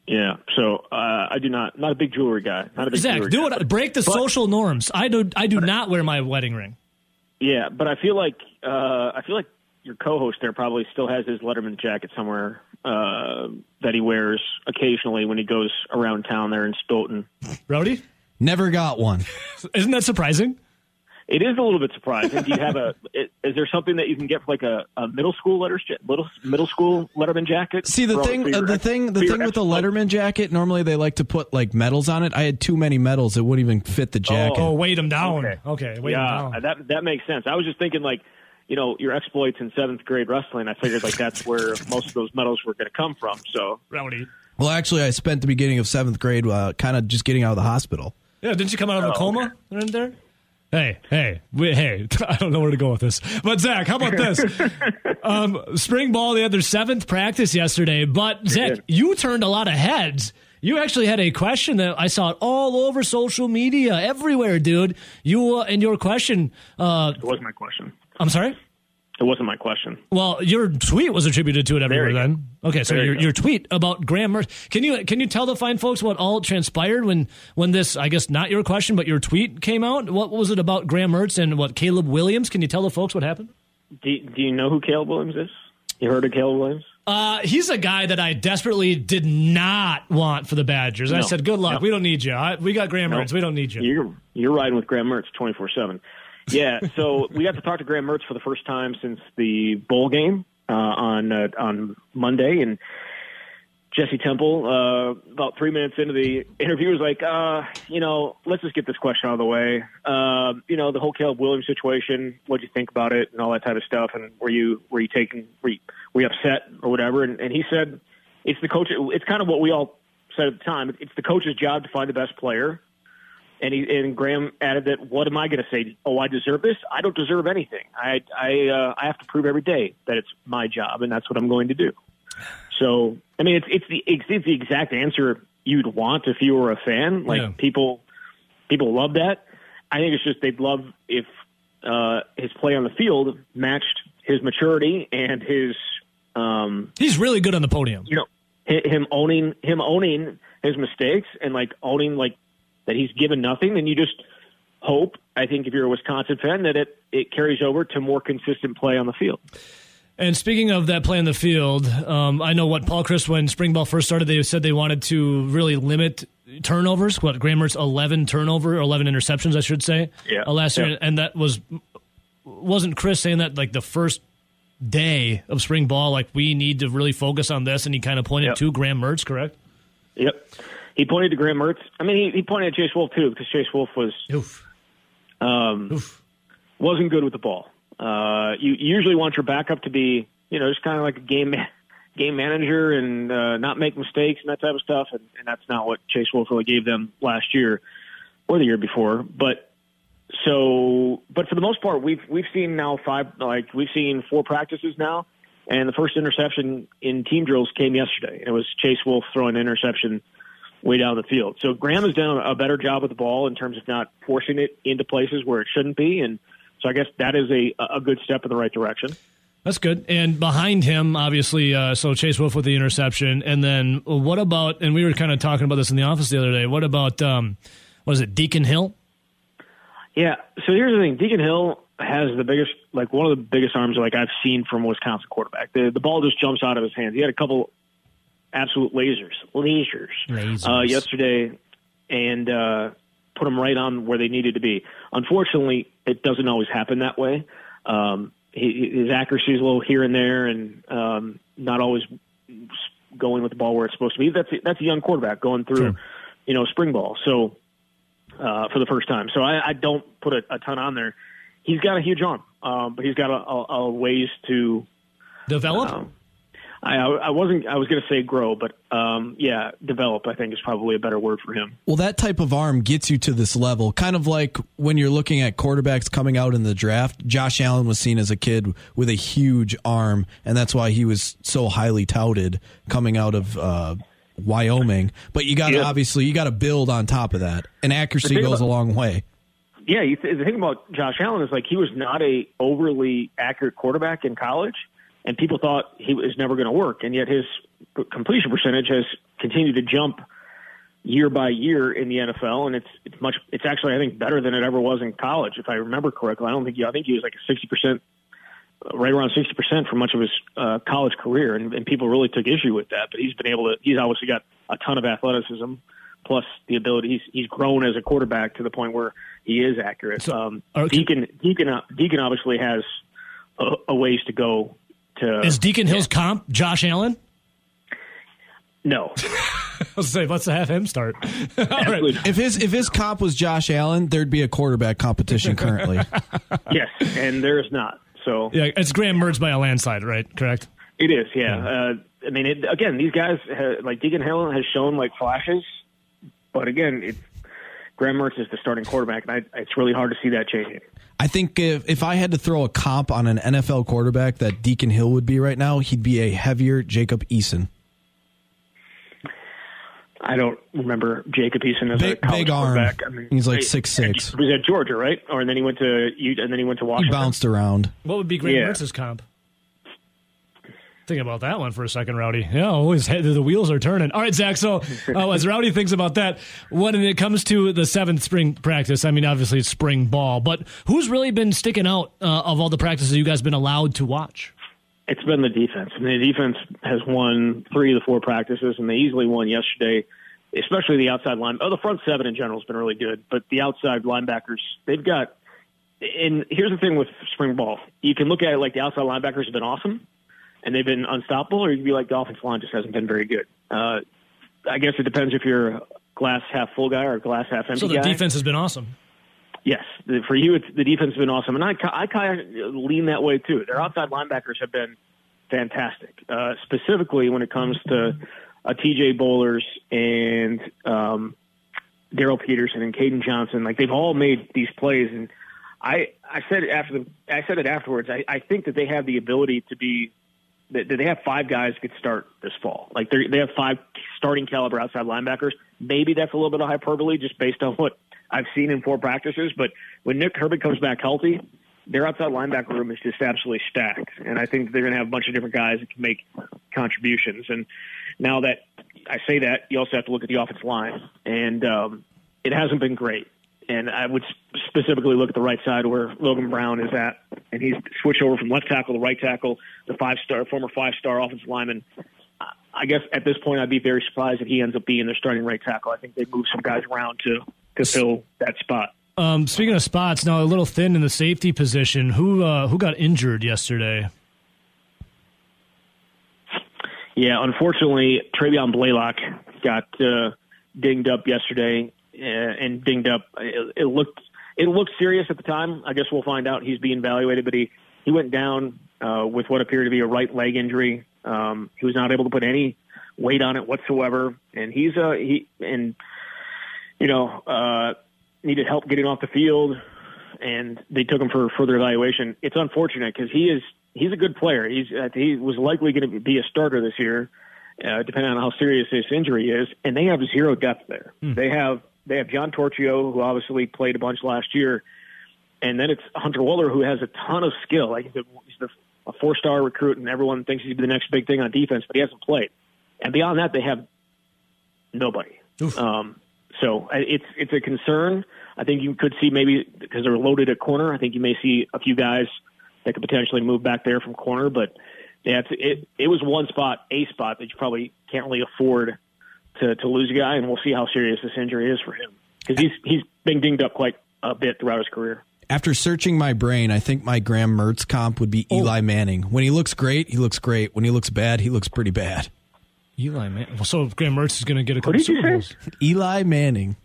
yeah, so uh, I do not. Not a big jewelry guy. Not a big Zach, jewelry do guy. it. Break the social norms. I do. I do not wear my wedding ring. Yeah, but I feel like uh, I feel like your co-host there probably still has his Letterman jacket somewhere uh, that he wears occasionally when he goes around town there in Stoughton. Rowdy, Never got one. isn't that surprising? It is a little bit surprising. Do you have a? i- Is there something that you can get for like a, a middle school letters ja- little middle school Letterman jacket? See the For- thing, for your uh, the thing, the thing with the ex-wife? Letterman jacket. Normally they like to put like medals on it. I had too many medals; it wouldn't even fit the jacket. Oh, weight him down. Okay. Okay, weight yeah, him down. that that makes sense. I was just thinking like, you know, your exploits in seventh grade wrestling. I figured like that's where most of those medals were going to come from. So Rowdy. Well, actually, I spent the beginning of seventh grade uh, kind of just getting out of the hospital. Yeah, didn't you come Oh, out of a coma in there? Hey, hey, we, hey! I don't know where to go with this, but Zach, how about this? um, spring ball, they had their seventh practice yesterday, but Zach, you turned a lot of heads. You actually had a question that I saw it all over social media, everywhere, dude. You uh, and your question. Uh, it wasn't my question. I'm sorry. It wasn't my question. Well, your tweet was attributed to it everywhere. Then, okay. So your go. your tweet about Graham Mertz. Can you can you tell the fine folks what all transpired when when this? I guess not your question, but your tweet came out. What was it about Graham Mertz and what Caleb Williams? Can you tell the folks what happened? Do, do you know who Caleb Williams is? You heard of Caleb Williams? Uh, he's a guy that I desperately did not want for the Badgers. I said, "Good luck. No. We don't need you. I, we got Graham No. Mertz. We don't need you." You're you're riding with Graham Mertz twenty four seven. Yeah, so we got to talk to Graham Mertz for the first time since the bowl game uh, on uh, on Monday, and Jesse Temple, uh, about three minutes into the interview, was like, uh, you know, let's just get this question out of the way. Uh, you know, the whole Caleb Williams situation. What'd you think about it, and all that type of stuff? And were you were you taking were you, were you upset or whatever? And, and he said, it's the coach. It's kind of what we all said at the time. It's the coach's job to find the best player. And he and Graham added that, "What am I going to say? Oh, I deserve this? I don't deserve anything. I I uh, I have to prove every day that it's my job, and that's what I'm going to do." So, I mean, it's it's the it's, it's the exact answer you'd want if you were a fan. Like Yeah. people people love that. I think it's just they'd love if uh, his play on the field matched his maturity and his um, He's really good on the podium. you know him owning him owning his mistakes and like owning like that he's given nothing, then you just hope. I think if you're a Wisconsin fan, that it it carries over to more consistent play on the field. And speaking of that play on the field, um, I know what Paul Chryst when spring ball first started, they said they wanted to really limit turnovers. What Graham Mertz eleven turnover, eleven interceptions, I should say, Yeah. uh, last year, Yeah. and that was wasn't Chryst saying that like the first day of spring ball, like we need to really focus on this, and he kind of pointed Yep. to Graham Mertz, correct? Yep. He pointed to Graham Mertz. I mean, he, he pointed at Chase Wolf too because Chase Wolf was Oof. um, Oof. wasn't good with the ball. Uh, you, you usually want your backup to be, you know, just kind of like a game game manager and uh, not make mistakes and that type of stuff. And, and that's not what Chase Wolf really gave them last year or the year before. But so, but for the most part, we've we've seen now five, like we've seen four practices now, and the first interception in team drills came yesterday. And it was Chase Wolf throwing an interception way down the field. So Graham has done a better job with the ball in terms of not forcing it into places where it shouldn't be, and so I guess that is a a good step in the right direction. That's good. And behind him, obviously, uh, so Chase Wolf with the interception. And then what about, and we were kind of talking about this in the office the other day, what about, um, what is it, Deacon Hill? Yeah. So here's the thing: Deacon Hill has the biggest, like one of the biggest arms like I've seen from a Wisconsin quarterback. The the ball just jumps out of his hands. He had a couple absolute lasers, lasers, Lasers. Uh, yesterday, and uh, put them right on where they needed to be. Unfortunately, it doesn't always happen that way. Um, his accuracy is a little here and there, and um, not always going with the ball where it's supposed to be. That's that's a young quarterback going through, Sure. you know, spring ball. So uh, for the first time. So I, I don't put a, a ton on there. He's got a huge arm, um, but he's got a, a, a ways to. Develop? Um, I, I wasn't. I was going to say grow, but um, yeah, develop. I think is probably a better word for him. Well, that type of arm gets you to this level. Kind of like when you're looking at quarterbacks coming out in the draft. Josh Allen was seen as a kid with a huge arm, and that's why he was so highly touted coming out of uh, Wyoming. But you got to Yeah. obviously you got to build on top of that, and accuracy goes a long way. Yeah, you th- the thing about Josh Allen is like he was not a overly accurate quarterback in college, and people thought he was never going to work, and yet his completion percentage has continued to jump year by year in the NFL, and it's it's much it's actually I think better than it ever was in college, if I remember correctly. I don't think he, I think he was like a sixty percent, right around sixty percent for much of his uh, college career, and, and people really took issue with that. But he's been able to he's obviously got a ton of athleticism. Plus the ability, he's he's grown as a quarterback to the point where he is accurate. um, okay. Deacon Deacon Deacon obviously has a, a ways to go. To Is Deacon Hill's comp Josh Allen? no, Let's say, let's have him start. All right. If his if his comp was Josh Allen, there'd be a quarterback competition currently. yes, and there's not. So Yeah, it's Graham Mertz by a landslide, right? Correct? It is, yeah. Uh, I mean, it, again, these guys, ha like Deacon Hill, has shown like flashes, but again, it's Graham Mertz is the starting quarterback, and I, it's really hard to see that changing. I think if if I had to throw a comp on an NFL quarterback that Deacon Hill would be right now, he'd be a heavier Jacob Eason. I don't remember Jacob Eason as Big- a college big arm. quarterback. I mean, He's like six six. He was at Georgia, right? Or and then he went to U- and then he went to He Washington. bounced around. What would be Graham Yeah. Mertz's comp? Think about that one for a second, Rowdy. Yeah, always the wheels are turning. All right, Zach. So uh, as Rowdy thinks about that, when it comes to the seventh spring practice, I mean, obviously it's spring ball, but who's really been sticking out uh, of all the practices you guys been allowed to watch? It's been the defense. The defense has won three of the four practices, and they easily won yesterday. Especially the outside line. Oh, the front seven in general has been really good, but the outside linebackers, they've got. And here's the thing with spring ball: you can look at it like the outside linebackers have been awesome, and they've been unstoppable, or you can be like the offensive line just hasn't been very good. Uh, I guess it depends if you're a glass half full guy or a glass half empty So the guy. defense has been awesome. Yes, for you, it's, the defense has been awesome, and I, I kind of lean that way too. Their outside linebackers have been fantastic, uh, specifically when it comes to uh, T.J. Bollers and um, Darryl Peterson and Kaden Johnson. Like they've all made these plays, and I I said it after the I said it afterwards. I, I think that they have the ability to be that they have five guys could start this fall. Like they they have five starting caliber outside linebackers. Maybe that's a little bit of hyperbole just based on what I've seen in four practices. But when Nick Herbig comes back healthy, their outside linebacker room is just absolutely stacked. And I think they're going to have a bunch of different guys that can make contributions. And now that I say that, you also have to look at the offensive line, and um, it hasn't been great. And I would specifically look at the right side where Logan Brown is at, and he's switched over from left tackle to right tackle, the five star former five star offensive lineman. I guess at this point, I'd be very surprised if he ends up being their starting right tackle. I think they move some guys around to to fill that spot. Um, speaking of spots, now a little thin in the safety position. Who uh, who got injured yesterday? Yeah, unfortunately, Travian Blaylock got uh, dinged up yesterday, and dinged up. It, it looked it looked serious at the time. I guess we'll find out. He's being evaluated, but he he went down uh, with what appeared to be a right leg injury. Um, he was not able to put any weight on it whatsoever, and he's a uh, he and you know uh, needed help getting off the field, and they took him for further evaluation. It's unfortunate because he is he's a good player. He's uh, he was likely going to be a starter this year, uh, depending on how serious this injury is. And they have zero depth there. Hmm. They have they have John Torchio, who obviously played a bunch last year, and then it's Hunter Wohler, who has a ton of skill. Like he's, a, he's a four star recruit, and everyone thinks he's the next big thing on defense, but he hasn't played. And beyond that, they have nobody. Um, so it's it's a concern. I think you could see maybe because they're loaded at corner. I think you may see a few guys that could potentially move back there from corner. But yeah, it it was one spot, a spot that you probably can't really afford to to lose a guy, and we'll see how serious this injury is for him because he's he's been dinged up quite a bit throughout his career. After searching my brain, I think my Graham Mertz comp would be Eli oh. Manning. When he looks great, he looks great. When he looks bad, he looks pretty bad. Eli, man. Well, so Graham Mertz is going to get a couple Super? Bowls. Eli Manning.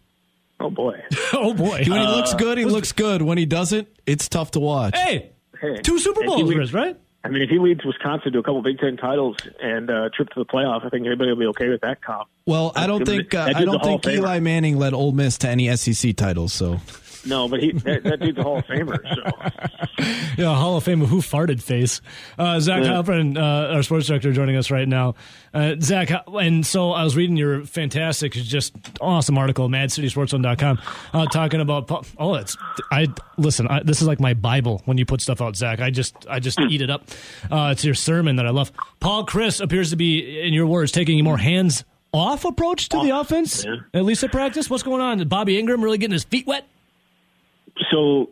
Oh boy! oh boy! When he looks uh, good, he looks good. When he doesn't, it's tough to watch. Hey, Hey, two Super Bowls, leads- Riz, right? I mean, if he leads Wisconsin to a couple Big Ten titles and uh, trip to the playoff, I think everybody will be okay with that comp. Well, I don't think uh, I a don't think. Eli Manning led Ole Miss to any SEC titles. So No, but he that, that dude's a Hall of Famer. So Yeah, Hall of Fame of who farted face. Uh, Zach Yeah. Heilprin, uh, our sports director, joining us right now. Uh, Zach, and so I was reading your fantastic, just awesome article, MadCitySportsOne.com, uh, talking about. Oh, it's I listen. I, this is like my Bible when you put stuff out, Zach. I just I just eat it up. Uh, it's your sermon that I love. Paul Chryst appears to be, in your words, taking a more hands off approach to the offense, yeah. at least at practice. What's going on? Bobby Engram really getting his feet wet? So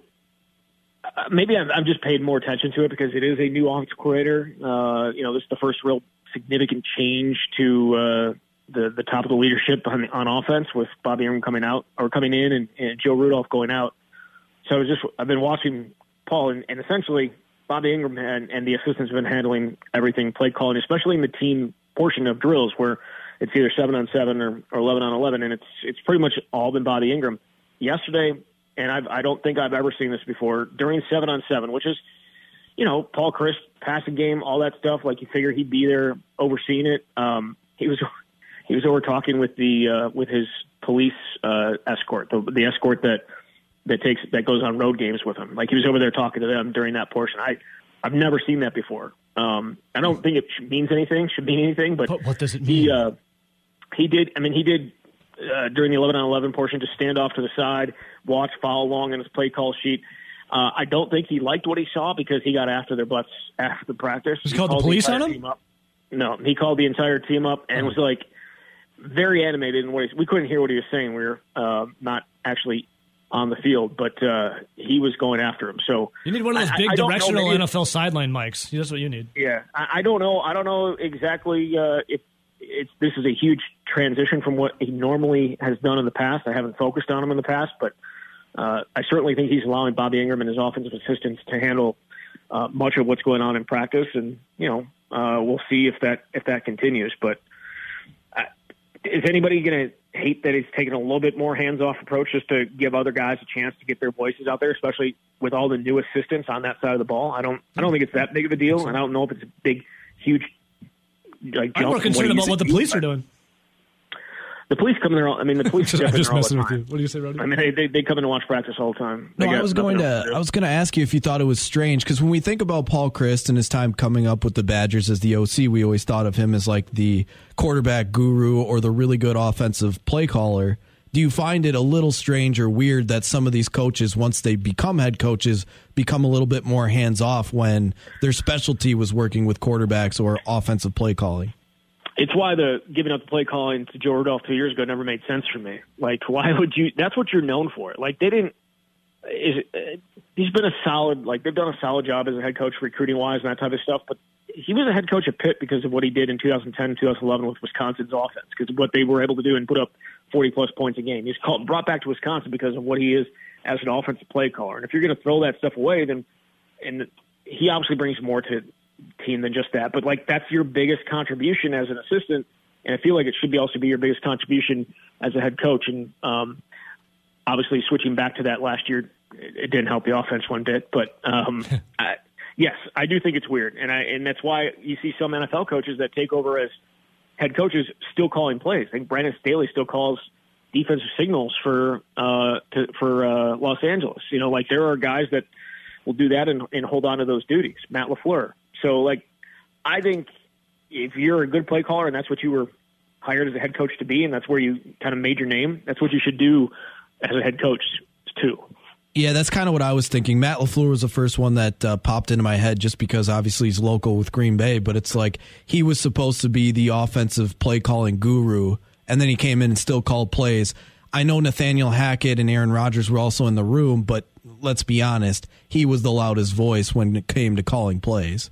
uh, maybe I'm, I've just paid more attention to it because it is a new offensive coordinator. Uh, you know, this is the first real significant change to uh, the the top of the leadership on on offense with Bobby Engram coming out or coming in and, and Joe Rudolph going out. So I was just I've been watching Paul and, and essentially Bobby Engram and, and the assistants have been handling everything play calling, especially in the team portion of drills where it's either seven on seven or, or eleven on eleven, and it's it's pretty much all been Bobby Engram. Yesterday, and I've, I don't think I've ever seen this before during seven on seven, which is you know Paul Chryst passing game, all that stuff. Like you figure he'd be there overseeing it. Um, he was he was over talking with the uh, with his police uh, escort, the, the escort that that takes that goes on road games with him. Like he was over there talking to them during that portion. I I've never seen that before. Um, I don't think it means anything, should mean anything, but But what does it mean? he uh, he did. I mean, he did uh, during the eleven on eleven portion. Just stand off to the side, watch, follow along on his play call sheet. Uh, I don't think he liked what he saw because he got after their butts after the practice. He called the police entire on him? No, he called the entire team up and was like very animated in what he, we couldn't hear what he was saying. We were uh, not actually on the field, but uh, he was going after him. So You need one of those big I know, directional NFL sideline mics. That's what you need. yeah, I, I don't know. I don't know exactly uh, if it's this is a huge transition from what he normally has done in the past. I haven't focused on him in the past, but uh, I certainly think he's allowing Bobby Engram and his offensive assistants to handle uh, much of what's going on in practice, and you know uh, we'll see if that if that continues. But uh, is anybody going to hate that he's taking a little bit more hands-off approach just to give other guys a chance to get their voices out there, especially with all the new assistants on that side of the ball? I don't I don't think it's that big of a deal, and I don't know if it's a big, huge like I'm more concerned about what the police are doing. The police come in there. All, I mean, the police. I'm in just messing with you. What do you say, Rodney? I mean, they, they they come in to watch practice all the time. They No, I was going else to. I was going to ask you if you thought it was strange because when we think about Paul Chryst and his time coming up with the Badgers as the OC, we always thought of him as like the quarterback guru or the really good offensive play caller. do you find it a little strange or weird that some of these coaches, once they become head coaches, become a little bit more hands off when their specialty was working with quarterbacks or offensive play calling? It's why the giving up the play calling to Joe Rudolph two years ago never made sense for me. Like, why would you? That's what you're known for. Like, they didn't. Is uh, he's been a solid like they've done a solid job as a head coach recruiting wise and that type of stuff. But he was a head coach at Pitt because of what he did in 2010 2011 with Wisconsin's offense because what they were able to do and put up 40 plus points a game. He's called brought back to Wisconsin because of what he is as an offensive play caller. And if you're going to throw that stuff away, then and he obviously brings more to team than just that. But like that's your biggest contribution as an assistant, and I feel like it should be also be your biggest contribution as a head coach. And um, obviously, switching back to that last year, it, it didn't help the offense one bit. But um, I, yes, I do think it's weird, and I and that's why you see some NFL coaches that take over as head coaches still calling plays. I think Brandon Staley still calls defensive signals for uh, to, for uh, Los Angeles. You know, like there are guys that will do that and, and hold on to those duties. Matt LaFleur. So, like, I think if you're a good play caller and that's what you were hired as a head coach to be, and that's where you kind of made your name, that's what you should do as a head coach too. Yeah, that's kind of what I was thinking. Matt LaFleur was the first one that uh, popped into my head just because obviously he's local with Green Bay, but it's like he was supposed to be the offensive play calling guru, and then he came in and still called plays. I know Nathaniel Hackett and Aaron Rodgers were also in the room, but let's be honest, he was the loudest voice when it came to calling plays.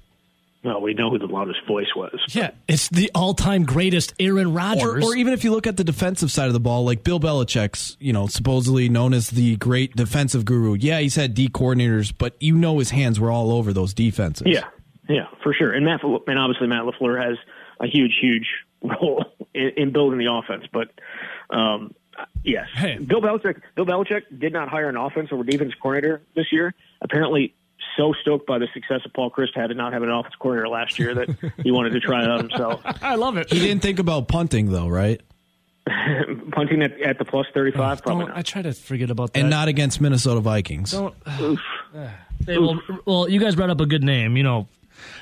Well, we know who the loudest voice was. Yeah, it's the all-time greatest Aaron Rodgers. Or, or even if you look at the defensive side of the ball, like Bill Belichick's, you know, supposedly known as the great defensive guru. Yeah, he's had D coordinators, but you know his hands were all over those defenses. Yeah, yeah, for sure. And Matt, and obviously Matt LaFleur has a huge, huge role in, in building the offense. But um, yes, Hey. Bill Belichick. Bill Belichick did not hire an offense or defense coordinator this year. Apparently, so stoked by the success of Paul Chryst had to not have an offense coordinator last year that he wanted to try it out himself. I love it. He didn't think about punting though, right? Punting at, at the plus thirty five, probably Don't. I try to forget about that. And not against Minnesota Vikings. Don't. Hey, well, well, you guys brought up a good name. You know,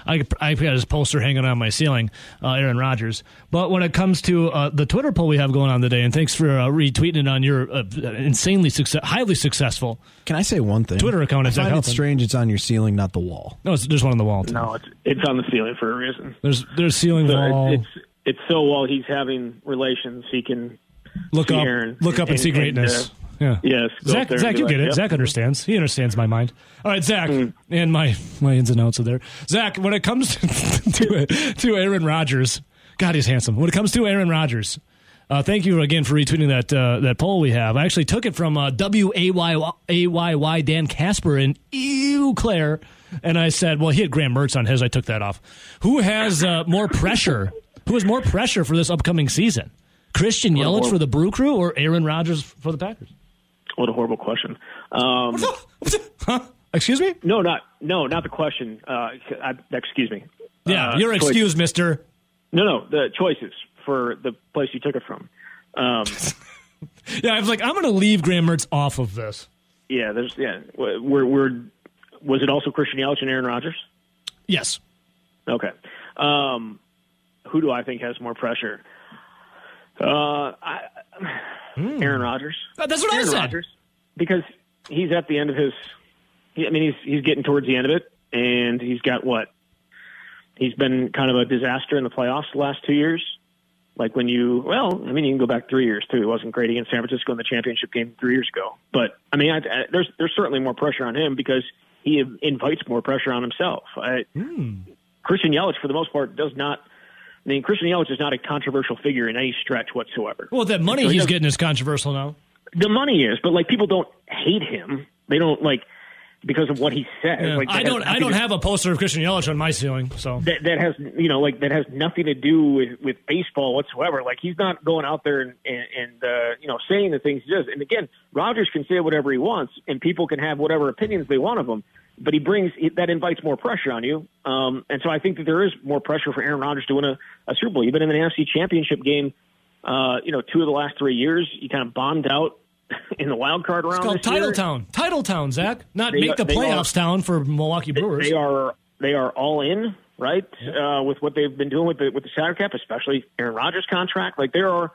I I got his poster hanging on my ceiling, uh, Aaron Rodgers. But when it comes to uh, the Twitter poll we have going on today, and thanks for uh, retweeting it on your uh, insanely success, highly successful. Can I say one thing? Twitter account, I if that find it strange it's on your ceiling, not the wall. No, it's, there's one on the wall. Too. No, it's it's on the ceiling for a reason. There's there's ceiling So wall. it's, it's it's so while he's having relations, he can look up, Aaron look up and, and- see and, greatness. uh, yeah. yes. Zach, Zach, you like, get it. yep. Zach understands. He understands my mind. All right, Zach, Hmm. and my my ins and outs are there. Zach, when it comes to to Aaron Rodgers, God, he's handsome. When it comes to Aaron Rodgers, uh, thank you again for retweeting that uh, that poll we have. I actually took it from uh, W A Y A Y Y Dan Casper in Eau Claire, and I said, well, he had Graham Mertz on his. I took that off. Who has uh, more pressure? Who has more pressure for this upcoming season? Christian Yelich for the Brew Crew or Aaron Rodgers for the Packers? What a horrible question. Um, huh? Excuse me? no, not no, not the question. Uh, I, excuse me. Yeah, Uh, you're choices. excused, mister. No, no, the choices for the place you took it from. Um, Yeah, I was like, I'm going to leave Graham Mertz off of this. yeah, there's yeah. We're, we're was it also Christian Yelich and Aaron Rodgers? Yes. Okay. Um, who do I think has more pressure? Uh, I, Aaron Rodgers. Uh, That's what I said. Rodgers, because he's at the end of his. I mean, he's he's getting towards the end of it, and he's got what? He's been kind of a disaster in the playoffs the last two years. Like when you, well, I mean, you can go back three years too. He wasn't great against San Francisco in the championship game three years ago. But I mean, I, I, there's there's certainly more pressure on him because he invites more pressure on himself. I, Christian Yelich, for the most part, does not. I mean, Christian Yelich is not a controversial figure in any stretch whatsoever. Well, that money So he's getting is controversial now. the money is, but like people don't hate him. They don't like because of what he says. Yeah. Like, I don't. I don't to- have a poster of Christian Yelich on my ceiling. So that. That has you know like that has nothing to do with with baseball whatsoever. Like he's not going out there and and, and uh, you know saying the things he does. And again, Rodgers can say whatever he wants, and people can have whatever opinions they want of him. But he brings that invites more pressure on you, um, and so I think that there is more pressure for Aaron Rodgers to win a, a Super Bowl. You've been in the NFC Championship game, uh, you know, two of the last three years. You kind of bombed out in the wild card round. it's called year. Title Town. Title Town, Zach. Not They make the playoffs town for Milwaukee Brewers. They are they are all in, right? Uh, with what they've been doing with the with the salary cap, especially Aaron Rodgers' contract. Like there are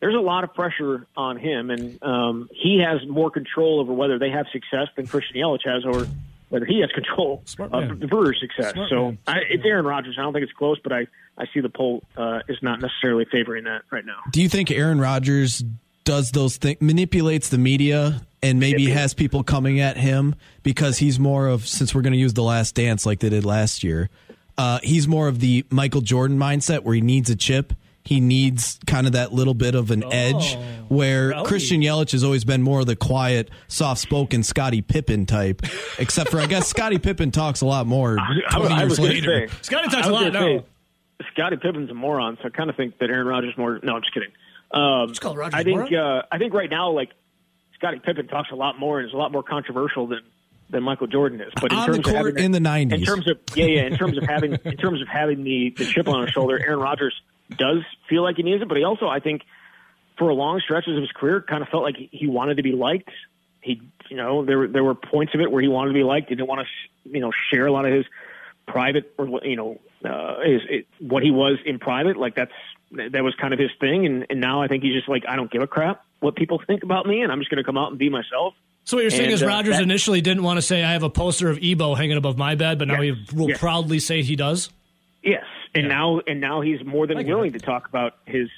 there's a lot of pressure on him, and um, he has more control over whether they have success than Christian Yelich has, or whether he has control of the Brewers' success. Smart so. I, it's Aaron Rodgers. I don't think it's close, but I, I see the poll uh, is not necessarily favoring that right now. Do you think Aaron Rodgers does those things, manipulates the media, and maybe has people coming at him because he's more of, since we're going to use the last dance like they did last year, uh, he's more of the Michael Jordan mindset where he needs a chip. He needs kind of that little bit of an edge where rowdy. Christian Yelich has always been more of the quiet, soft spoken Scottie Pippen type. Except for, I guess, Scottie Pippen talks a lot more I, 20 I years was gonna later. say- Scotty talks I a was lot gonna now. say, Scottie Pippen's a moron, so I kind of think that Aaron Rodgers more. No, I'm just kidding. Um, call Rodgers I think moron? uh, I think right now, like Scottie Pippen talks a lot more and is a lot more controversial than than Michael Jordan is. But in On terms the court of having in the 90s. in terms of yeah, yeah, in terms of having in terms of having the the chip on his shoulder, Aaron Rodgers does feel like he needs it, but he also, I think, for a long stretches of his career, kind of felt like he wanted to be liked. He, you know, there were there were points of it where he wanted to be liked. He didn't want to, you know, share a lot of his private or you know uh, his it, what he was in private. Like that's that was kind of his thing. And and now I think he's just like I don't give a crap what people think about me, and I'm just going to come out and be myself. So what you're saying And, is uh, Rodgers that- initially didn't want to say I have a poster of Ebo hanging above my bed, but now Yes. he will Yes. proudly say he does. Yes, and now and now he's more than willing to talk about his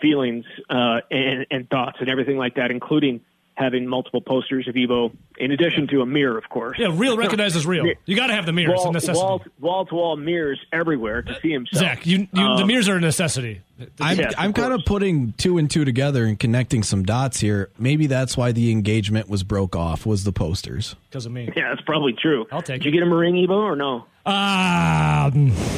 feelings uh, and and thoughts and everything like that, including having multiple posters of Evo, in addition to a mirror, of course. Yeah, real recognizes real. You got to have the mirrors. It's a Wall, necessity. wall, wall to wall mirrors everywhere to see himself. Zach, you, you the Um, mirrors are a necessity. I'm, Yes, I'm of kind of putting two and two together and connecting some dots here. Maybe that's why the engagement was broke off was the posters. because of me. Yeah, that's probably true. I'll take Did it. you get him a ring, Evo, or no? Ah,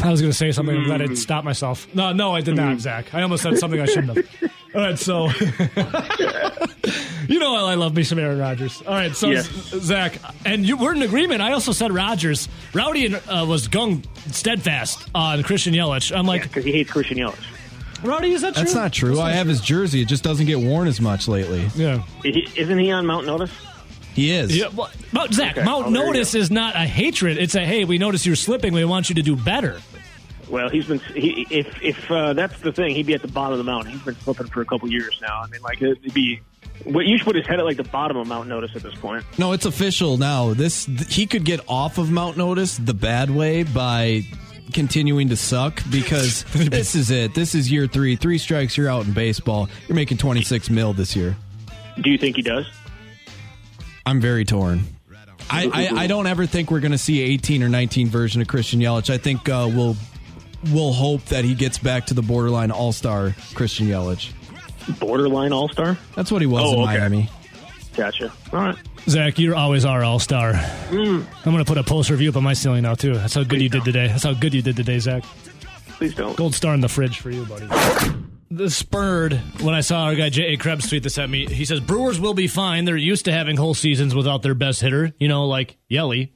I was going to say something. I'm glad Hmm. I stopped myself. No, no, I did not, Zach. I almost said something I shouldn't have. All right, so you know I love me some Aaron Rodgers. All right, so Yes. Zach, and you, we're in agreement. I also said Rodgers. Rowdy uh, was gung steadfast on Christian Yelich. I'm like, Because he hates Christian Yelich. Rowdy, is that true? That's not true. I have his jersey. It just doesn't get worn as much lately. Yeah. He- Isn't he on Mount Notice? He is. Yeah, well, Mount, Zach, Okay. Mount Oh, Notice is not a hatred. It's a hey, we notice you're slipping. We want you to do better. Well, he's been. He, if if uh, that's the thing, he'd be at the bottom of the mountain. He's been slipping for a couple years now. I mean, like it'd be. Well, you should put his head at like the bottom of Mount Notice at this point. No, it's official now. This he could get off of Mount Notice the bad way by continuing to suck because this is it. This is year three. Three strikes, you're out in baseball. You're making 26 mil this year. Do you think he does? I'm very torn. I, I, I don't ever think we're going to see 18 or 19 version of Christian Yelich. I think uh, we'll we'll hope that he gets back to the borderline all star Christian Yelich. Borderline All Star. That's what he was Oh, in okay. Miami. Gotcha. All right. Zach, you're always our all star. Mm. I'm going to put a post review up on my ceiling now, too. That's how good you did today. That's how good you did today, Zach. Please don't. Gold star in the fridge for you, buddy. The spurred when I saw our guy J.A. Krebs tweet this at me. He says, Brewers will be fine. They're used to having whole seasons without their best hitter, you know, like Yelly.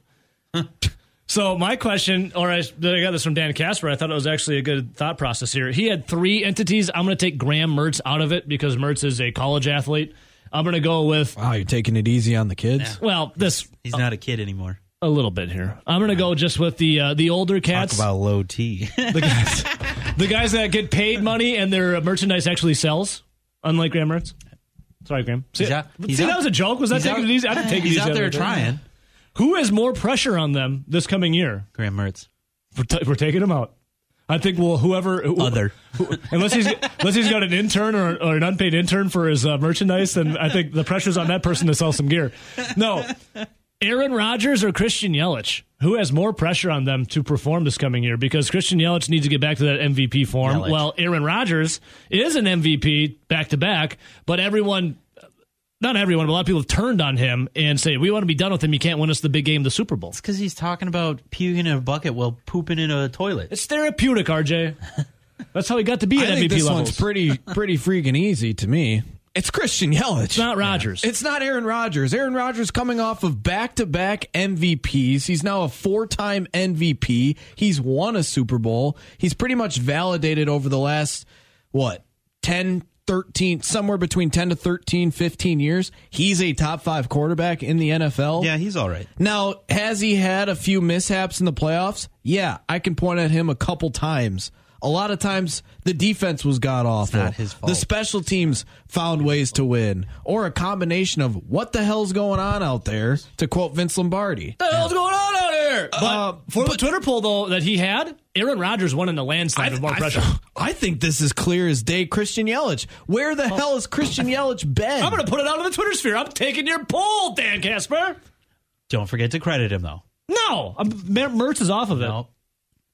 so, my question, or I, I got this from Dan Casper. I thought it was actually a good thought process here. He had three entities. I'm going to take Graham Mertz out of it because Mertz is a college athlete. I'm going to go with, Wow, you're taking it easy on the kids. well, this He's not a kid anymore. a little bit here. I'm going to go just with the uh, the older Talk cats. about low T. the guys, the guys that get paid money and their merchandise actually sells, unlike Graham Mertz. Sorry, Graham. See, He's out- see, he's that was a joke. Was that He's taking out- it easy? I didn't take it He's easy. out there it. trying. Who has more pressure on them this coming year? Graham Mertz. We're, t- we're taking him out. I think well, whoever who- Other. who- unless he's unless he's got an intern or, or an unpaid intern for his uh, merchandise, then I think the pressure's on that person to sell some gear. No, Aaron Rodgers or Christian Yelich, who has more pressure on them to perform this coming year? Because Christian Yelich needs to get back to that MVP form. Yelich. Well, Aaron Rodgers is an MVP back to back, but everyone. Not everyone, but a lot of people have turned on him and say, We want to be done with him. You can't win us the big game, the Super Bowl. It's because he's talking about puking in a bucket while pooping in a toilet. It's therapeutic, RJ. That's how he got to be I at think MVP this levels. one's pretty pretty freaking easy to me. It's Christian Yelich. It's not Rodgers. It's not Aaron Rodgers. Aaron Rodgers coming off of back to back MVPs. He's now a four time MVP. He's won a Super Bowl. He's pretty much validated over the last, what, 10, 13, somewhere between 10 to 13, 15 years. He's a top five quarterback in the NFL. Yeah, he's all right. Now, has he had a few mishaps in the playoffs? Yeah, I can point at him a couple times A lot of times the defense was god awful. not his fault. The special teams found ways to win, or a combination of what the hell's going on out there, to quote Vince Lombardi. What the hell's going on out here? But Uh, for the Twitter poll though that he had, Aaron Rodgers won in the landslide with more pressure. I think this is clear as day. Christian Yelich. Where the hell is Christian Yelich been? I'm going to put it out on the Twitter sphere. I'm taking your poll, Dan Casper. Don't forget to credit him though. No, I'm, Mertz is off of it. No.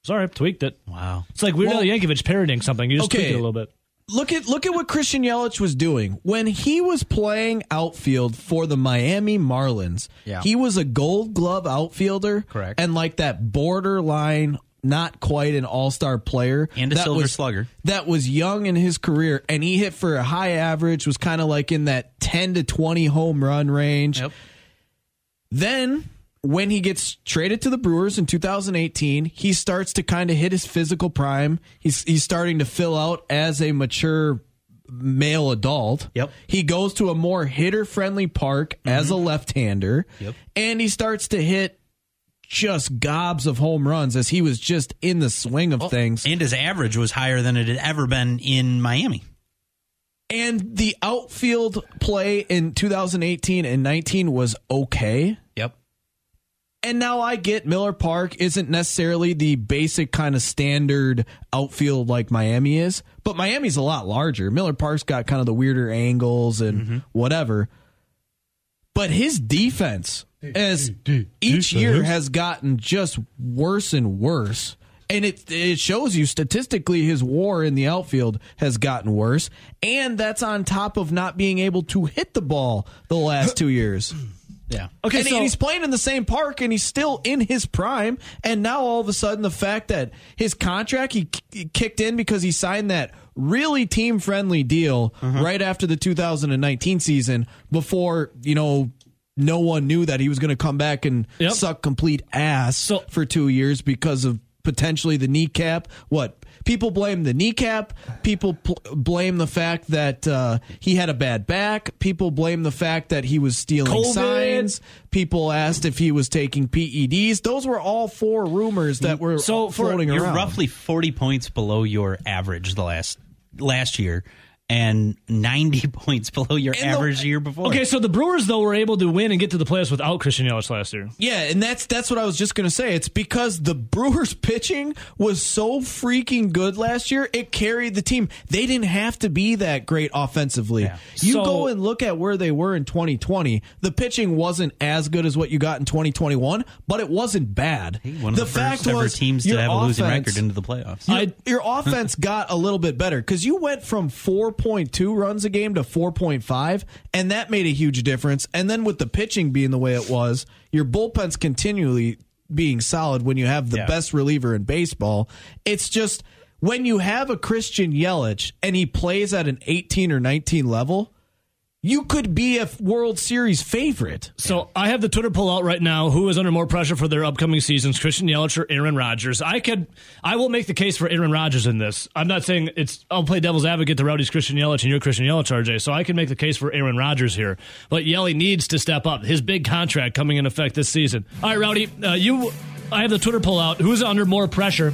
Sorry, I tweaked it. Wow. It's like Weird Al Well- Yankovic parodying something. You just Okay. tweaked it a little bit. Look at look at what Christian Yelich was doing when he was playing outfield for the Miami Marlins. Yeah. He was a Gold Glove outfielder, Correct. and like that borderline, not quite an All Star player, And a that Silver was- Slugger. That was young in his career, and he hit for a high average. Was kind of like in that ten to twenty home run range. Yep. Then when he gets traded to the Brewers in 2018, he starts to kind of hit his physical prime. He's he's starting to fill out as a mature male adult. Yep. He goes to a more hitter friendly park as a mm-hmm. left-hander. Yep. And he starts to hit just gobs of home runs as he was just in the swing of oh, things. And his average was higher than it had ever been in Miami. And the outfield play in 2018 and 19 was okay. Yep. And now I get Miller Park isn't necessarily the basic kind of standard outfield like Miami is, but Miami's a lot larger. Miller Park's got kind of the weirder angles and mm-hmm. whatever. But his defense, as each year has gotten just worse and worse. And it it shows you statistically his war in the outfield has gotten worse, and that's on top of not being able to hit the ball the last two years. Yeah. Okay, and, so and he's playing in the same park and he's still in his prime. And now all of a sudden, the fact that his contract he, he kicked in because he signed that really team friendly deal Uh-huh. right after the 2019 season before, you know, no one knew that he was going to come back and Yep. suck complete ass So- for two years because of potentially the kneecap. What? People blame the kneecap. People pl- blame the fact that uh, he had a bad back. People blame the fact that he was stealing COVID. signs. People asked if he was taking PEDs. Those were all four rumors that were So for- floating You're roughly 40 points below your average the last last year and 90 points below your And average the year before. Okay, so the Brewers though were able to win and get to the playoffs without Christian Yelich last year. Yeah, and that's that's what I was just gonna say. It's because the Brewers pitching was so freaking good last year, it carried the team. They didn't have to be that great offensively. Yeah. You So- go and look at where they were in 2020. The pitching wasn't as good as what you got in 2021, but it wasn't bad. One of the, first ever teams to your have a losing offense- record into the playoffs. your, I- your offense got a little bit better because you went from 4.2 runs a game to 4.5, and that made a huge difference. And then with the pitching being the way it was, your bullpen's continually being solid when you have the Yeah. best reliever in baseball. It's just when you have a Christian Yelich and he plays at an 18 or 19 level, you could be a World Series favorite. So I have the Twitter poll out right now. Who is under more pressure for their upcoming seasons, Christian Yelich or Aaron Rodgers? I could, I will make the case for Aaron Rodgers in this. I'm not saying it's. I'll play devil's advocate to Rowdy's Christian Yelich and you're Christian Yelich, RJ. So I can make the case for Aaron Rodgers here. But Yelly needs to step up. His big contract coming in effect this season. All right, Rowdy, uh, you. I have the Twitter poll out. Who's under more pressure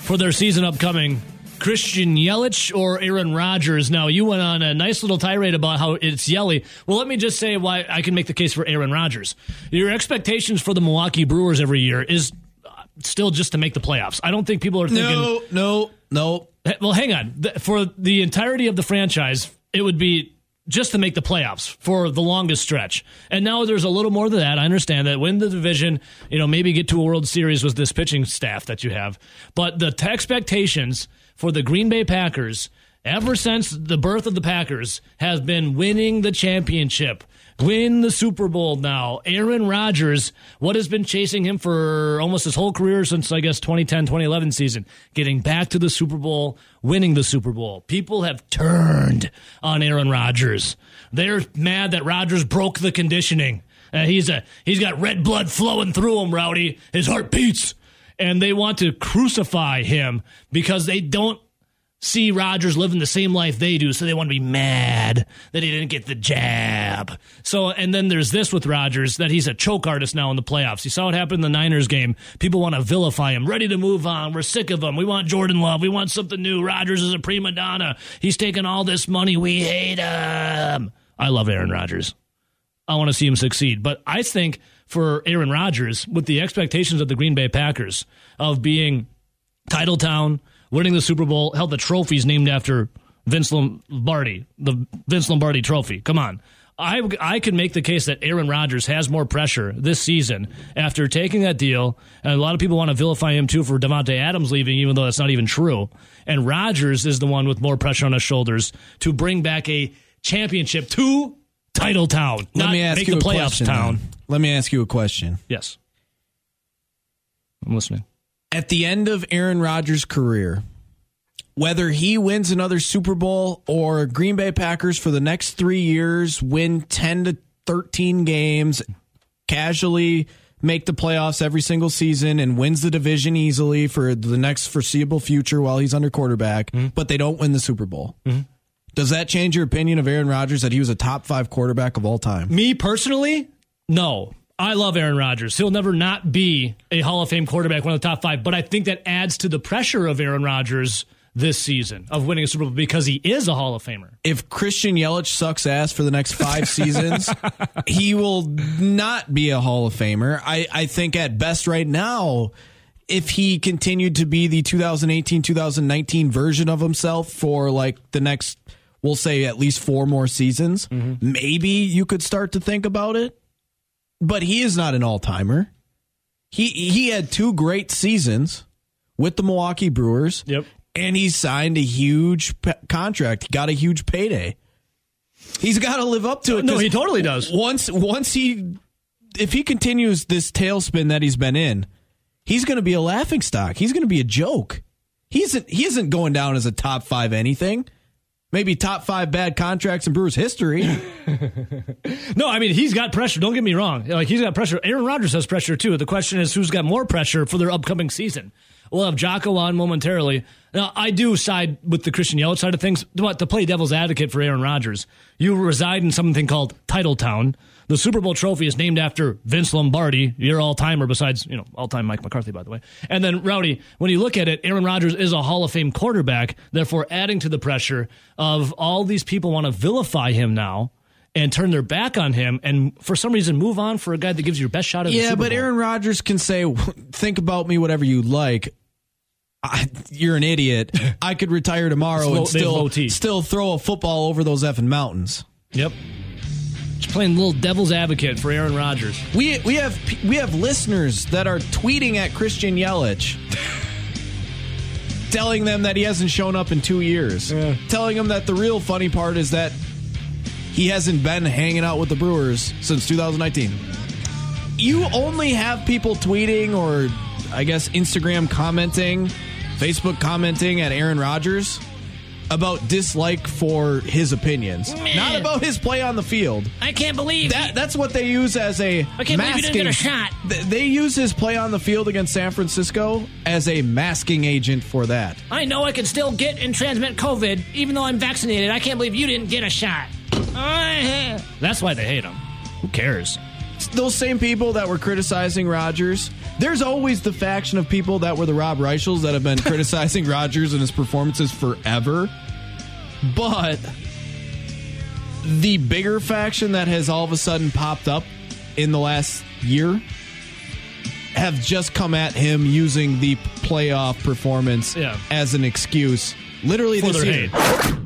for their season upcoming? Christian Yelich or Aaron Rodgers? Now, you went on a nice little tirade about how it's Yelly. Well, let me just say why I can make the case for Aaron Rodgers. Your expectations for the Milwaukee Brewers every year is uh, still just to make the playoffs. I don't think people are thinking. No, no, no. Well, hang on. For the entirety of the franchise, it would be just to make the playoffs for the longest stretch. And now there's a little more to that. I understand that win the division, you know, maybe get to a World Series with this pitching staff that you have. But the t- expectations for the Green Bay Packers ever since the birth of the Packers has been winning the championship. Win the Super Bowl now. Aaron Rodgers, what has been chasing him for almost his whole career since, I guess, 2010, 2011 season, getting back to the Super Bowl, winning the Super Bowl. People have turned on Aaron Rodgers. They're mad that Rodgers broke the conditioning. Uh, he's a he's got red blood flowing through him, Rowdy. His heart beats, and they want to crucify him because they don't see Rodgers living the same life they do, so they want to be mad that he didn't get the jab. So, and then there's this with Rodgers that he's a choke artist now in the playoffs. You saw what happened in the Niners game. People want to vilify him, ready to move on. We're sick of him. We want Jordan Love. We want something new. Rodgers is a prima donna. He's taking all this money. We hate him. I love Aaron Rodgers. I want to see him succeed. But I think for Aaron Rodgers, with the expectations of the Green Bay Packers of being title town, winning the Super Bowl, held the trophies named after Vince Lombardi, the Vince Lombardi trophy. Come on. I, I could make the case that Aaron Rodgers has more pressure this season after taking that deal. And a lot of people want to vilify him too for Davante Adams leaving, even though that's not even true. And Rodgers is the one with more pressure on his shoulders to bring back a championship to title town. Let not me ask make you the a playoffs question. town. then. Let me ask you a question. Yes. I'm listening. At the end of Aaron Rodgers' career, whether he wins another Super Bowl or Green Bay Packers for the next three years win 10 to 13 games, casually make the playoffs every single season and wins the division easily for the next foreseeable future while he's under quarterback, mm-hmm. but they don't win the Super Bowl. Mm-hmm. Does that change your opinion of Aaron Rodgers that he was a top five quarterback of all time? Me personally, no. I love Aaron Rodgers. He'll never not be a Hall of Fame quarterback, one of the top five. But I think that adds to the pressure of Aaron Rodgers this season of winning a Super Bowl because he is a Hall of Famer. if Christian Yelich sucks ass for the next five seasons, he will not be a Hall of Famer. I, I think at best right now, if he continued to be the 2018 2019 version of himself for like the next, we'll say at least four more seasons, mm-hmm. maybe you could start to think about it. But he is not an all timer. He he had two great seasons with the Milwaukee Brewers. Yep. And he signed a huge p- contract. He got a huge payday. He's got to live up to it. No, he totally does. Once once he if he continues this tailspin that he's been in, he's going to be a laughing stock. He's going to be a joke. He isn't he isn't going down as a top 5 anything. Maybe top 5 bad contracts in Brewers history. No, I mean he's got pressure. Don't get me wrong. Like he's got pressure. Aaron Rodgers has pressure too. The question is who's got more pressure for their upcoming season. We'll have Jocko on momentarily. Now I do side with the Christian Yelich side of things. But to play devil's advocate for Aaron Rodgers, you reside in something called Title Town. The Super Bowl trophy is named after Vince Lombardi, your all timer, besides, you know, all time Mike McCarthy, by the way. And then, Rowdy, when you look at it, Aaron Rodgers is a Hall of Fame quarterback, therefore adding to the pressure of all these people want to vilify him now and turn their back on him and for some reason move on for a guy that gives you your best shot at the yeah, but Bowl. Aaron Rodgers can say think about me whatever you like. I, you're an idiot. I could retire tomorrow Slow- and still still throw a football over those effing mountains. Yep. Just playing little devil's advocate for Aaron Rodgers. We we have we have listeners that are tweeting at Christian Yelich, telling them that he hasn't shown up in two years. Telling them that the real funny part is that he hasn't been hanging out with the Brewers since 2019. You only have people tweeting or I guess Instagram commenting, Facebook commenting at Aaron Rodgers about dislike for his opinions, not about his play on the field. I can't believe That that's what they use as a I can't believe you didn't get a shot. They use his play on the field against San Francisco as a masking agent for that. I know I can still get and transmit COVID even though I'm vaccinated. I can't believe you didn't get a shot. That's why they hate him. Who cares? Those same people that were criticizing Rodgers, there's always the faction of people that were the Rob Reischels that have been criticizing Rodgers and his performances forever. But the bigger faction that has all of a sudden popped up in the last year have just come at him using the playoff performance Yeah. as an excuse. Literally For this year. hate.